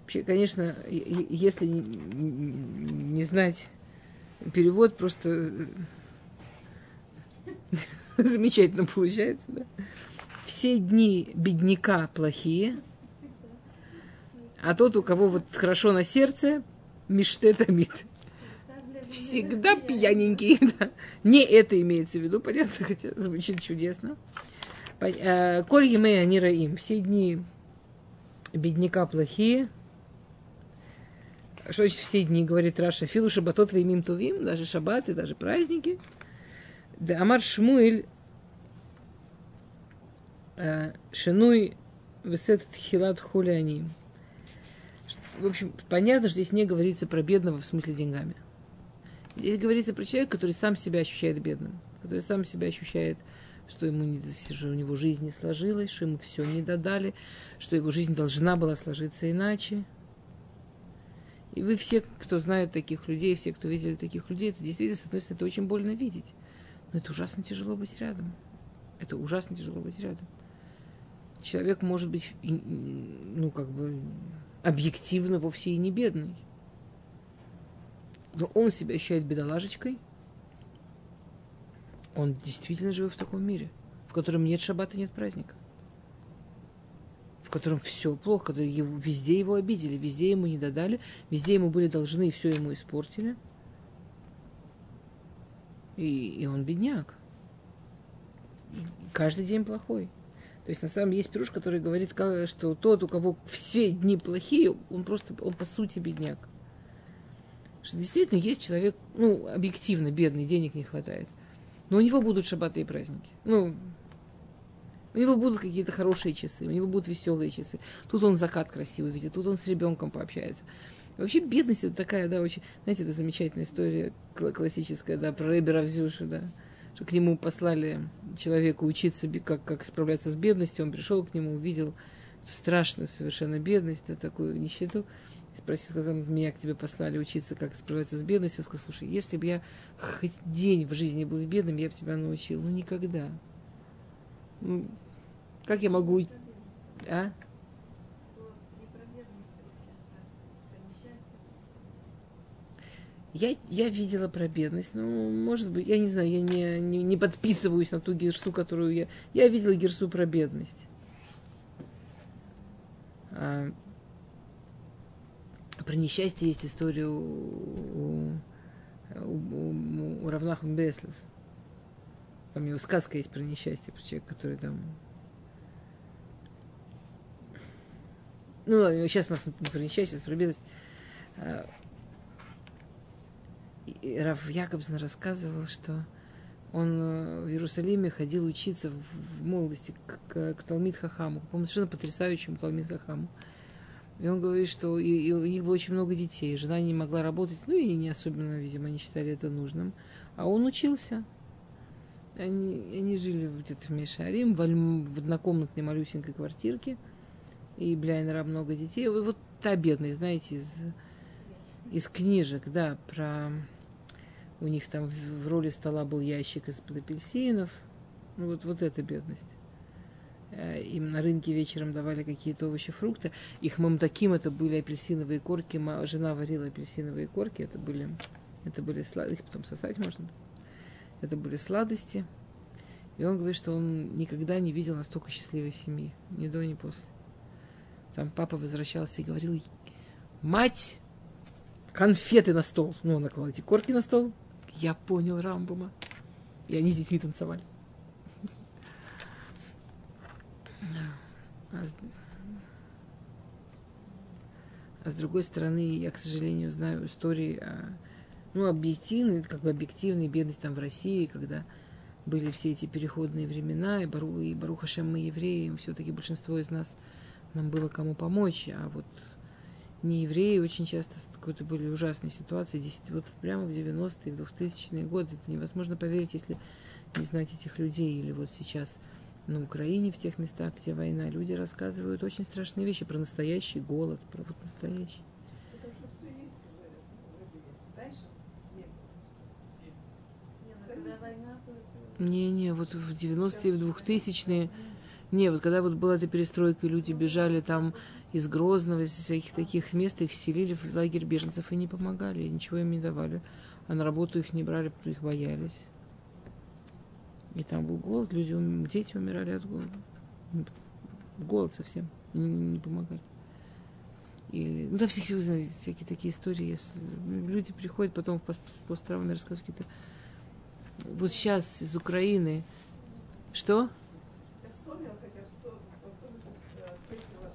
Speaker 1: Вообще, конечно, если не знать перевод, просто замечательно получается, да? Все дни бедняка плохие, а тот, у кого вот хорошо на сердце, миштетамид. Всегда пьяненький. Да. Не это имеется в виду, понятно, хотя звучит чудесно. Э, Коль емей они раим. Все дни бедняка плохие. Что значит все дни, говорит Раша? Филу шабатот веймим тувим, даже шабаты, даже праздники. Да Амар Шмуэль э, Шенуй Весет Тхилат Хуляни. В общем, понятно, что здесь не говорится про бедного в смысле деньгами. Здесь говорится про человека, который сам себя ощущает бедным, который сам себя ощущает что ему не, что у него жизнь не сложилась, что ему все не додали, что его жизнь должна была сложиться иначе. И вы все, кто знает таких людей, все, кто видели таких людей, это действительно, с одной стороны, это очень больно видеть. Но это ужасно тяжело быть рядом. Это ужасно тяжело быть рядом. Человек может быть, ну, как бы, объективно вовсе и не бедный. Но он себя ощущает бедолажечкой – он действительно живет в таком мире, в котором нет шаббата, нет праздника. В котором все плохо, когда его, везде его обидели, везде ему не додали, везде ему были должны и все ему испортили. И, и он бедняк. И каждый день плохой. То есть на самом деле есть пируш, который говорит, что тот, у кого все дни плохие, он просто, он по сути бедняк. Что действительно есть человек, ну, объективно бедный, денег не хватает – но у него будут шабаты и праздники. Ну, у него будут какие-то хорошие часы, у него будут веселые часы. Тут он закат красивый видит, тут он с ребенком пообщается. Вообще бедность это такая, да, очень, знаете, это замечательная история классическая, да, про Ребера Взюша, да, к нему послали человеку учиться, как, как справляться с бедностью, он пришел к нему, увидел эту страшную совершенно бедность, да, такую нищету, спросил, сказал, меня к тебе послали учиться, как справляться с бедностью. сказал, слушай, если бы я хоть день в жизни был бедным, я бы тебя научил. Ну, никогда. Как я могу... А? Я, я видела про бедность, ну, может быть, я не знаю, я не, не, не подписываюсь на ту герсу, которую я... Я видела герсу про бедность. А, про несчастье есть история у, у, у, у Равнаху Бреслов. Там его сказка есть про несчастье, про человека, который там... Ну ладно, сейчас у нас не про несчастье, а про бедность. Рав Якобсон рассказывал, что он э, в Иерусалиме ходил учиться в, молодости к, к, к Талмит Хахаму, к совершенно потрясающему Талмит Хахаму. И он говорит, что и, и у них было очень много детей. Жена не могла работать, ну и не особенно, видимо, не считали это нужным. А он учился. Они, они жили где-то в Мишарим, в, в однокомнатной малюсенькой квартирке. И Бляйнера много детей. Вот, вот та бедность, знаете, из, из книжек, да, про... У них там в, роли стола был ящик из-под апельсинов. Ну вот, вот эта бедность. Э, им на рынке вечером давали какие-то овощи, фрукты. Их мамтаким это были апельсиновые корки. Жена варила апельсиновые корки. Это были, это были сладости. Их потом сосать можно. Это были сладости. И он говорит, что он никогда не видел настолько счастливой семьи. Ни до, ни после. Там папа возвращался и говорил, мать, конфеты на стол. Ну, он наклал эти корки на стол. Я понял Рамбума. И они с детьми танцевали. А с, а с другой стороны, я, к сожалению, знаю истории о, ну, объективной, как бы объективной бедности там в России, когда были все эти переходные времена, и, Бару, и Баруха Шем мы евреи, все-таки большинство из нас, нам было кому помочь, а вот не евреи очень часто какой-то были ужасные ситуации, 10, вот прямо в 90-е, в 2000-е годы, это невозможно поверить, если не знать этих людей, или вот сейчас на Украине, в тех местах, где война, люди рассказывают очень страшные вещи про настоящий голод, про вот настоящий. Не-не, вот в 90-е, в 2000-е. Не, вот когда вот была эта перестройка, и люди бежали там из Грозного, из всяких таких мест, их селили в лагерь беженцев и не помогали, ничего им не давали. А на работу их не брали, их боялись. И там был голод, люди, дети умирали от голода. Голод совсем, не, не помогали. Или, ну, там всякие, знаете, всякие такие истории. Люди приходят потом в пост, рассказывают какие-то вот сейчас из Украины. Что?
Speaker 2: Я вспомнила, как я в автобусе встретила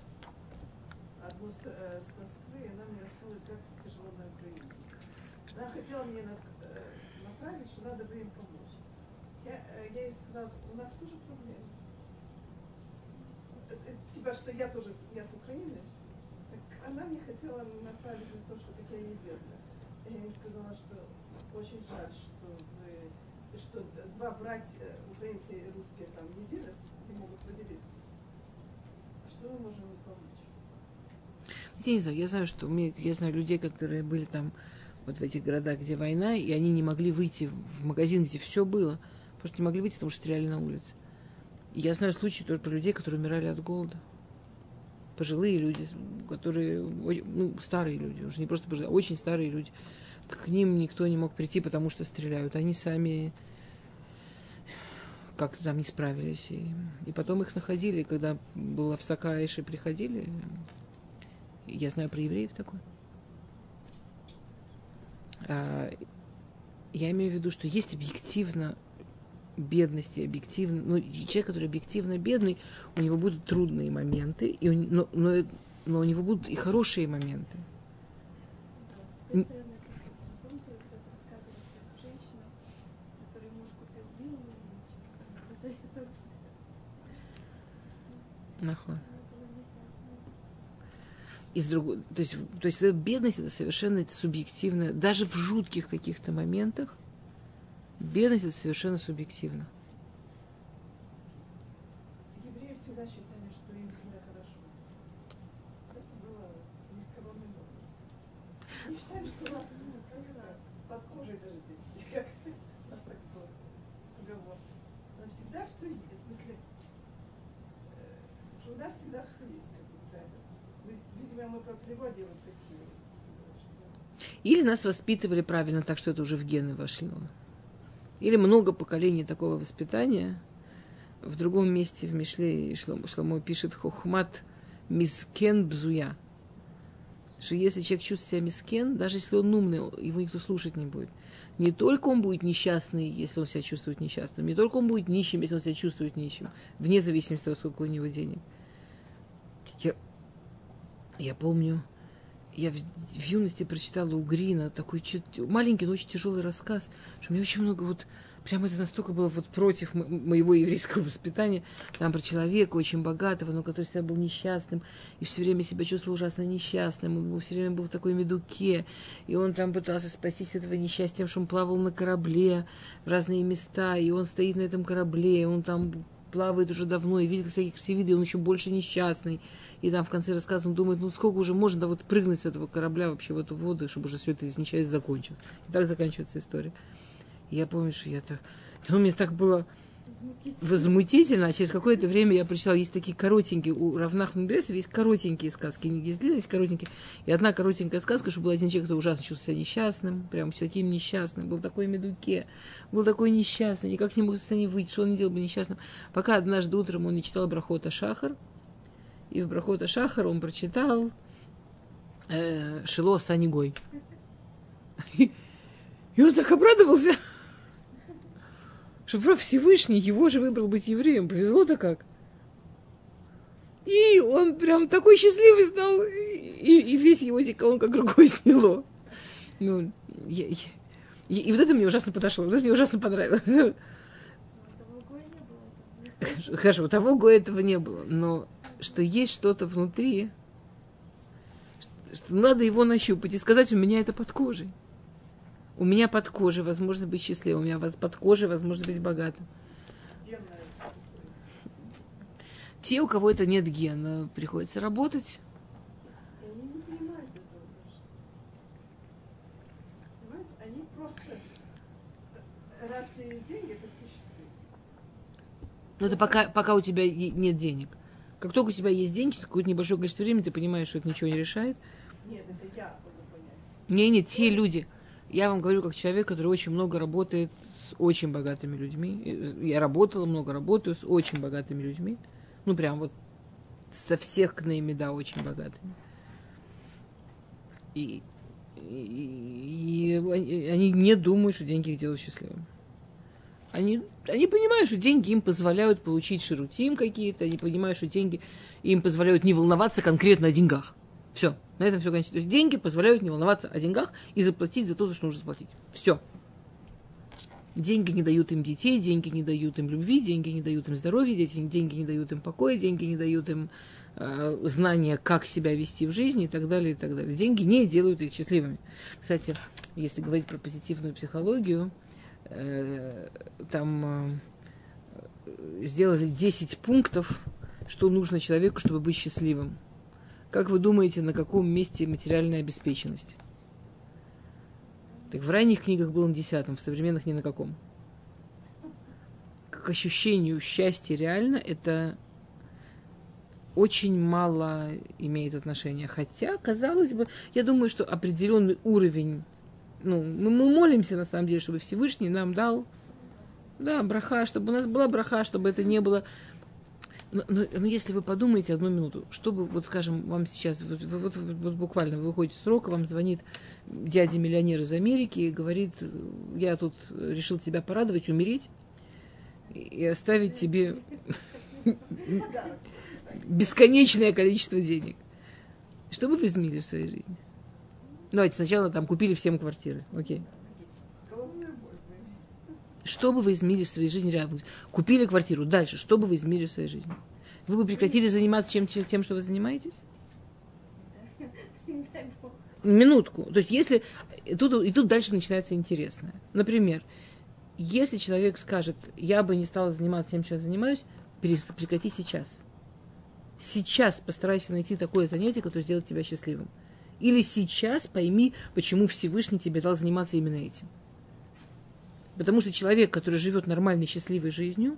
Speaker 2: одну с, э, с Москвы, и она мне рассказала, как тяжело на Украине. Она хотела мне направить, что надо бы им помочь. Я, э, я ей сказала, у нас тоже проблемы. Э, типа, что я тоже, я с Украины. Так она мне хотела направить на то, что так я не бедная. Я ей сказала, что очень жаль, что вы что два братья, украинцы и русские, там не делятся, не могут поделиться. А что мы можем им помочь?
Speaker 1: Я не знаю, я знаю, что мне, я знаю людей, которые были там вот в этих городах, где война, и они не могли выйти в магазин, где все было. Просто не могли выйти, потому что стреляли на улице. И я знаю случаи только про людей, которые умирали от голода. Пожилые люди, которые, ну, старые люди, уже не просто пожилые, а очень старые люди. К ним никто не мог прийти, потому что стреляют. Они сами как-то там не справились. И, и потом их находили, когда была в Сакаэше, приходили. Я знаю про евреев такое. А, я имею в виду, что есть объективно бедности, объективно, ну, человек, который объективно бедный, у него будут трудные моменты, и у, но, но, но у него будут и хорошие моменты. Нахуй. Из другой, то есть, то есть бедность это совершенно субъективно, даже в жутких каких-то моментах бедность это совершенно субъективно.
Speaker 2: Евреи всегда считали, что им всегда хорошо. Это было никого не было. Они считали, что у нас ну, под кожей даже деньги. Как это? У нас так был договор. Но всегда все есть. В смысле, что у нас всегда все есть. Как будто. Видимо, мы по природе вот такие.
Speaker 1: Или нас воспитывали правильно так, что это уже в гены вошло. Или много поколений такого воспитания. В другом месте в Мишле Шломо пишет Хохмат Мискен Бзуя. Что если человек чувствует себя мискен, даже если он умный, его никто слушать не будет. Не только он будет несчастный, если он себя чувствует несчастным, не только он будет нищим, если он себя чувствует нищим, вне зависимости от того, сколько у него денег. Я, помню, я в, в юности прочитала у Грина такой маленький, но очень тяжелый рассказ, что мне очень много вот прямо это настолько было вот против моего еврейского воспитания. Там про человека очень богатого, но который всегда был несчастным и все время себя чувствовал ужасно несчастным. Он все время был в такой медуке, и он там пытался спастись от этого несчастья тем, что он плавал на корабле в разные места, и он стоит на этом корабле, и он там плавает уже давно и видит всякие красивые виды, он еще больше несчастный. И там в конце рассказа он думает, ну сколько уже можно да вот прыгнуть с этого корабля вообще в эту воду, чтобы уже все это несчастье закончилось. И так заканчивается история. И я помню, что я так... Ну, мне так было возмутительно. возмутительно. А через какое-то время я прочитала, есть такие коротенькие, у Равнах Мудресов есть коротенькие сказки, не есть коротенькие. И одна коротенькая сказка, что был один человек, который ужасно чувствовал себя несчастным, прям таким несчастным, был такой медуке, был такой несчастный, никак не мог из состояния выйти, что он не делал бы несчастным. Пока однажды утром он не читал Брахота Шахар, и в Брахота Шахар он прочитал э, Шило Санигой. И он так обрадовался что про Всевышний его же выбрал быть евреем. Повезло-то как. И он прям такой счастливый стал, и, и весь его дикон как рукой сняло. Ну, я, я, и, и вот это мне ужасно подошло, вот это мне ужасно понравилось. Хорошо, у того гоя этого не было, но что есть что-то внутри, что надо его нащупать и сказать, у меня это под кожей. У меня под кожей возможно быть счастливым, у меня под кожей возможно быть богатым. Те, у кого это нет гена, приходится работать.
Speaker 2: Они не понимают этого даже. Понимаете? Они просто... Раз у тебя есть деньги, это.
Speaker 1: Но пока, пока у тебя нет денег. Как только у тебя есть деньги, через какое-то небольшое количество времени ты понимаешь, что это ничего не решает.
Speaker 2: Нет, это я могу понять.
Speaker 1: Не, не, те люди. Я вам говорю, как человек, который очень много работает с очень богатыми людьми. И Я работала, много работаю с очень богатыми людьми. Ну, прям вот со всех кнейми, да, очень богатыми. И, и- и они не думают, что деньги их делают счастливым. Они, они понимают, что деньги им позволяют получить ширутим какие-то, они понимают, что деньги им позволяют не волноваться конкретно о деньгах. Все, на этом все кончится. То есть деньги позволяют не волноваться о деньгах и заплатить за то, за что нужно заплатить. Все. Деньги не дают им детей, деньги не дают им любви, деньги не дают им здоровья, деньги не дают им покоя, деньги не дают им э, знания, как себя вести в жизни и так далее, и так далее. Деньги не делают их счастливыми. Кстати, если говорить про позитивную психологию, э, там э, сделали 10 пунктов, что нужно человеку, чтобы быть счастливым. Как вы думаете, на каком месте материальная обеспеченность? Так в ранних книгах было на десятом, в современных ни на каком. К ощущению счастья реально это очень мало имеет отношения. Хотя, казалось бы, я думаю, что определенный уровень, ну, мы, мы молимся на самом деле, чтобы Всевышний нам дал, да, браха, чтобы у нас была браха, чтобы это не было но, но- но если вы подумаете одну минуту, чтобы, вот скажем, вам сейчас, вот, вот- вот- вот буквально вы выходите вам звонит дядя-миллионер из Америки и говорит, я тут решил тебя порадовать, умереть и оставить тебе бесконечное количество денег. Что бы вы изменили в своей жизни? Давайте сначала там купили всем квартиры, окей.
Speaker 2: Блин.
Speaker 1: Что бы вы изменили в своей жизни? Купили квартиру. Дальше. Что бы вы изменили в своей жизни? Вы бы прекратили заниматься чем, тем, что вы занимаетесь? Минутку. То есть, если... И тут, и тут дальше начинается интересное. Например, если человек скажет, я бы не стала заниматься тем, чем я занимаюсь, прекрати сейчас. Сейчас постарайся найти такое занятие, которое сделает тебя счастливым. Или сейчас пойми, почему Всевышний тебе дал заниматься именно этим. Потому что человек, который живет нормальной, счастливой жизнью,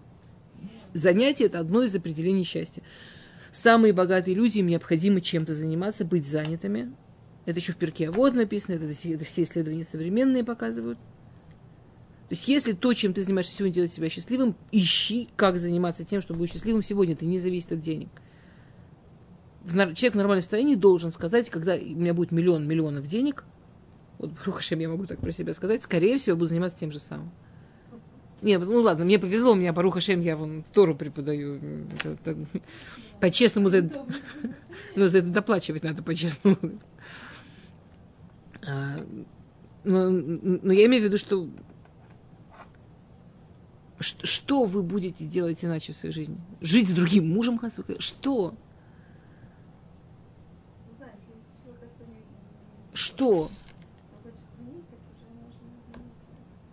Speaker 1: занятие – это одно из определений счастья. Самые богатые люди, им необходимо чем-то заниматься, быть занятыми. Это еще в перке вот написано, это, это все исследования современные показывают. То есть, если то, чем ты занимаешься сегодня, делает тебя счастливым, ищи, как заниматься тем, чтобы быть счастливым сегодня. Это не зависит от денег. В Человек в нормальном состоянии должен сказать, когда у меня будет миллион миллионов денег, вот Рухашем я могу так про себя сказать, скорее всего, буду заниматься тем же самым. Не, ну ладно, мне повезло, у меня по Рухашем я вон Тору преподаю. По-честному за это, ну, за это доплачивать надо по-честному. А, Но, но я имею в виду, что что вы будете делать иначе в своей жизни? Жить с другим мужем? Что?
Speaker 3: Что-то, что не
Speaker 1: Что?
Speaker 3: хочешь сменить, так уже можно изменить.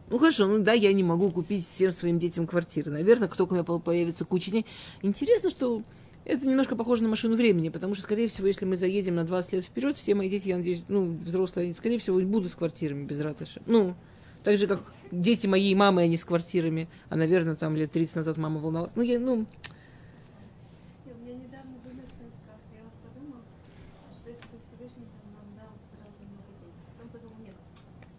Speaker 1: Ну хорошо, ну да, я не могу купить всем своим детям квартиры. Наверное, как только у меня по- появится куча денег. Интересно, что это немножко похоже на машину времени, потому что, скорее всего, если мы заедем на 20 лет вперед, все мои дети, я надеюсь, ну, взрослые, скорее всего, будут с квартирами без ратыша. Ну, так же, как дети моей мамы, они с квартирами, а, наверное, там лет 30 назад мама волновалась. Ну, я, ну,
Speaker 3: И у меня недавно был сын спрашивал, я вот подумал, что если бы Всевышний там нам дал сразу много денег. Потом подумал, нет,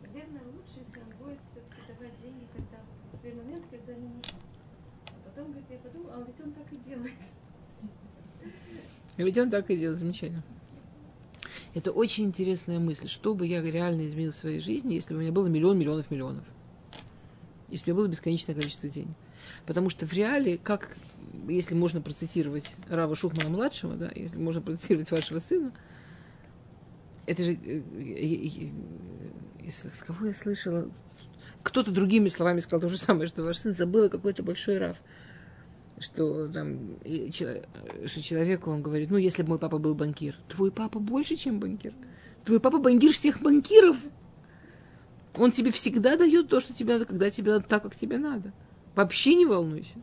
Speaker 3: наверное, лучше, если он будет все-таки давать деньги, когда в той момент, когда они нужны. А потом, говорит, я подумал, а ведь он так и делает.
Speaker 1: Ведь он так и делает, замечательно. Это очень интересная мысль. Что бы я реально изменил в своей жизни, если бы у меня было миллион миллионов миллионов? Если бы у меня было бесконечное количество денег. Потому что в реале, как если можно процитировать Рава Шухмана-младшего, да, если можно процитировать вашего сына, это же... э, э, э, Если, кого я слышала? Кто-то другими словами сказал то же самое, что ваш сын забыл какой-то большой Рав. Что там, что человеку он говорит, ну, если бы мой папа был банкир. Твой папа больше, чем банкир. Твой папа банкир всех банкиров. Он тебе всегда дает то, что тебе надо, когда тебе надо, так, как тебе надо. Вообще не волнуйся.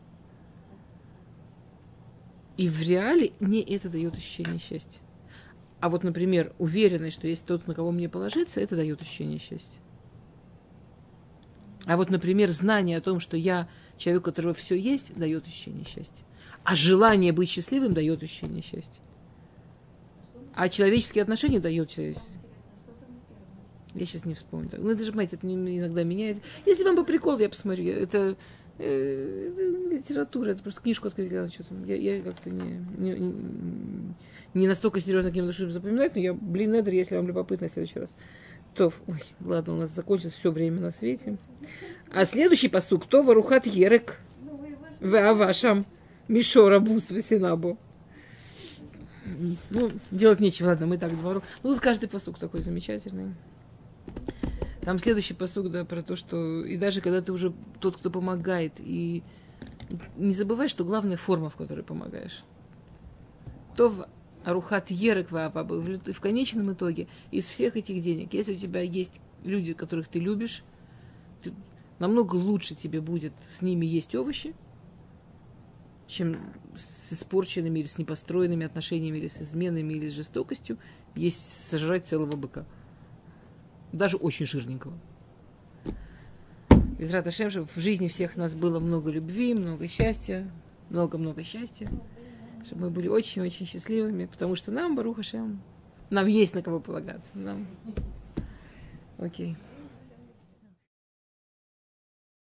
Speaker 1: И в реале не это дает ощущение счастья. А вот, например, уверенность, что есть тот, на кого мне положиться, это дает ощущение счастья. А вот, например, знание о том, что я человек, у которого все есть, дает ощущение счастья. А желание быть счастливым дает ощущение счастья. А человеческие отношения дает счастье. Я сейчас не вспомню. Ну, это же, понимаете, это не- иногда меняется. Если вам по приколу, я посмотрю. Это, э, это литература, это просто книжку открыть, глянуть, что там. Я, я как-то не, не, не- не настолько серьезно к ним чтобы запоминать, но я, блин, это, если вам любопытно, в следующий раз. То, ой, ладно, у нас закончилось все время на свете. А следующий посук, то варухат ерек, в авашам, мишора бус васинабу. Ну, делать нечего, ладно, мы так двору. Ну, тут каждый посук такой замечательный. Там следующий посук, да, про то, что и даже когда ты уже тот, кто помогает, и не забывай, что главная форма, в которой помогаешь. То в Арухат Ерек Ваапаба, в конечном итоге, из всех этих денег, если у тебя есть люди, которых ты любишь, ты- намного лучше тебе будет с ними есть овощи, чем с испорченными или с непостроенными отношениями, или с изменами, или с жестокостью, есть сожрать целого быка. Даже очень жирненького. Без Раташем, чтобы в жизни всех нас было много любви, много счастья, много-много счастья, чтобы мы были очень-очень счастливыми, потому что нам, Баруха Шем, нам есть на кого полагаться. Нам... Окей.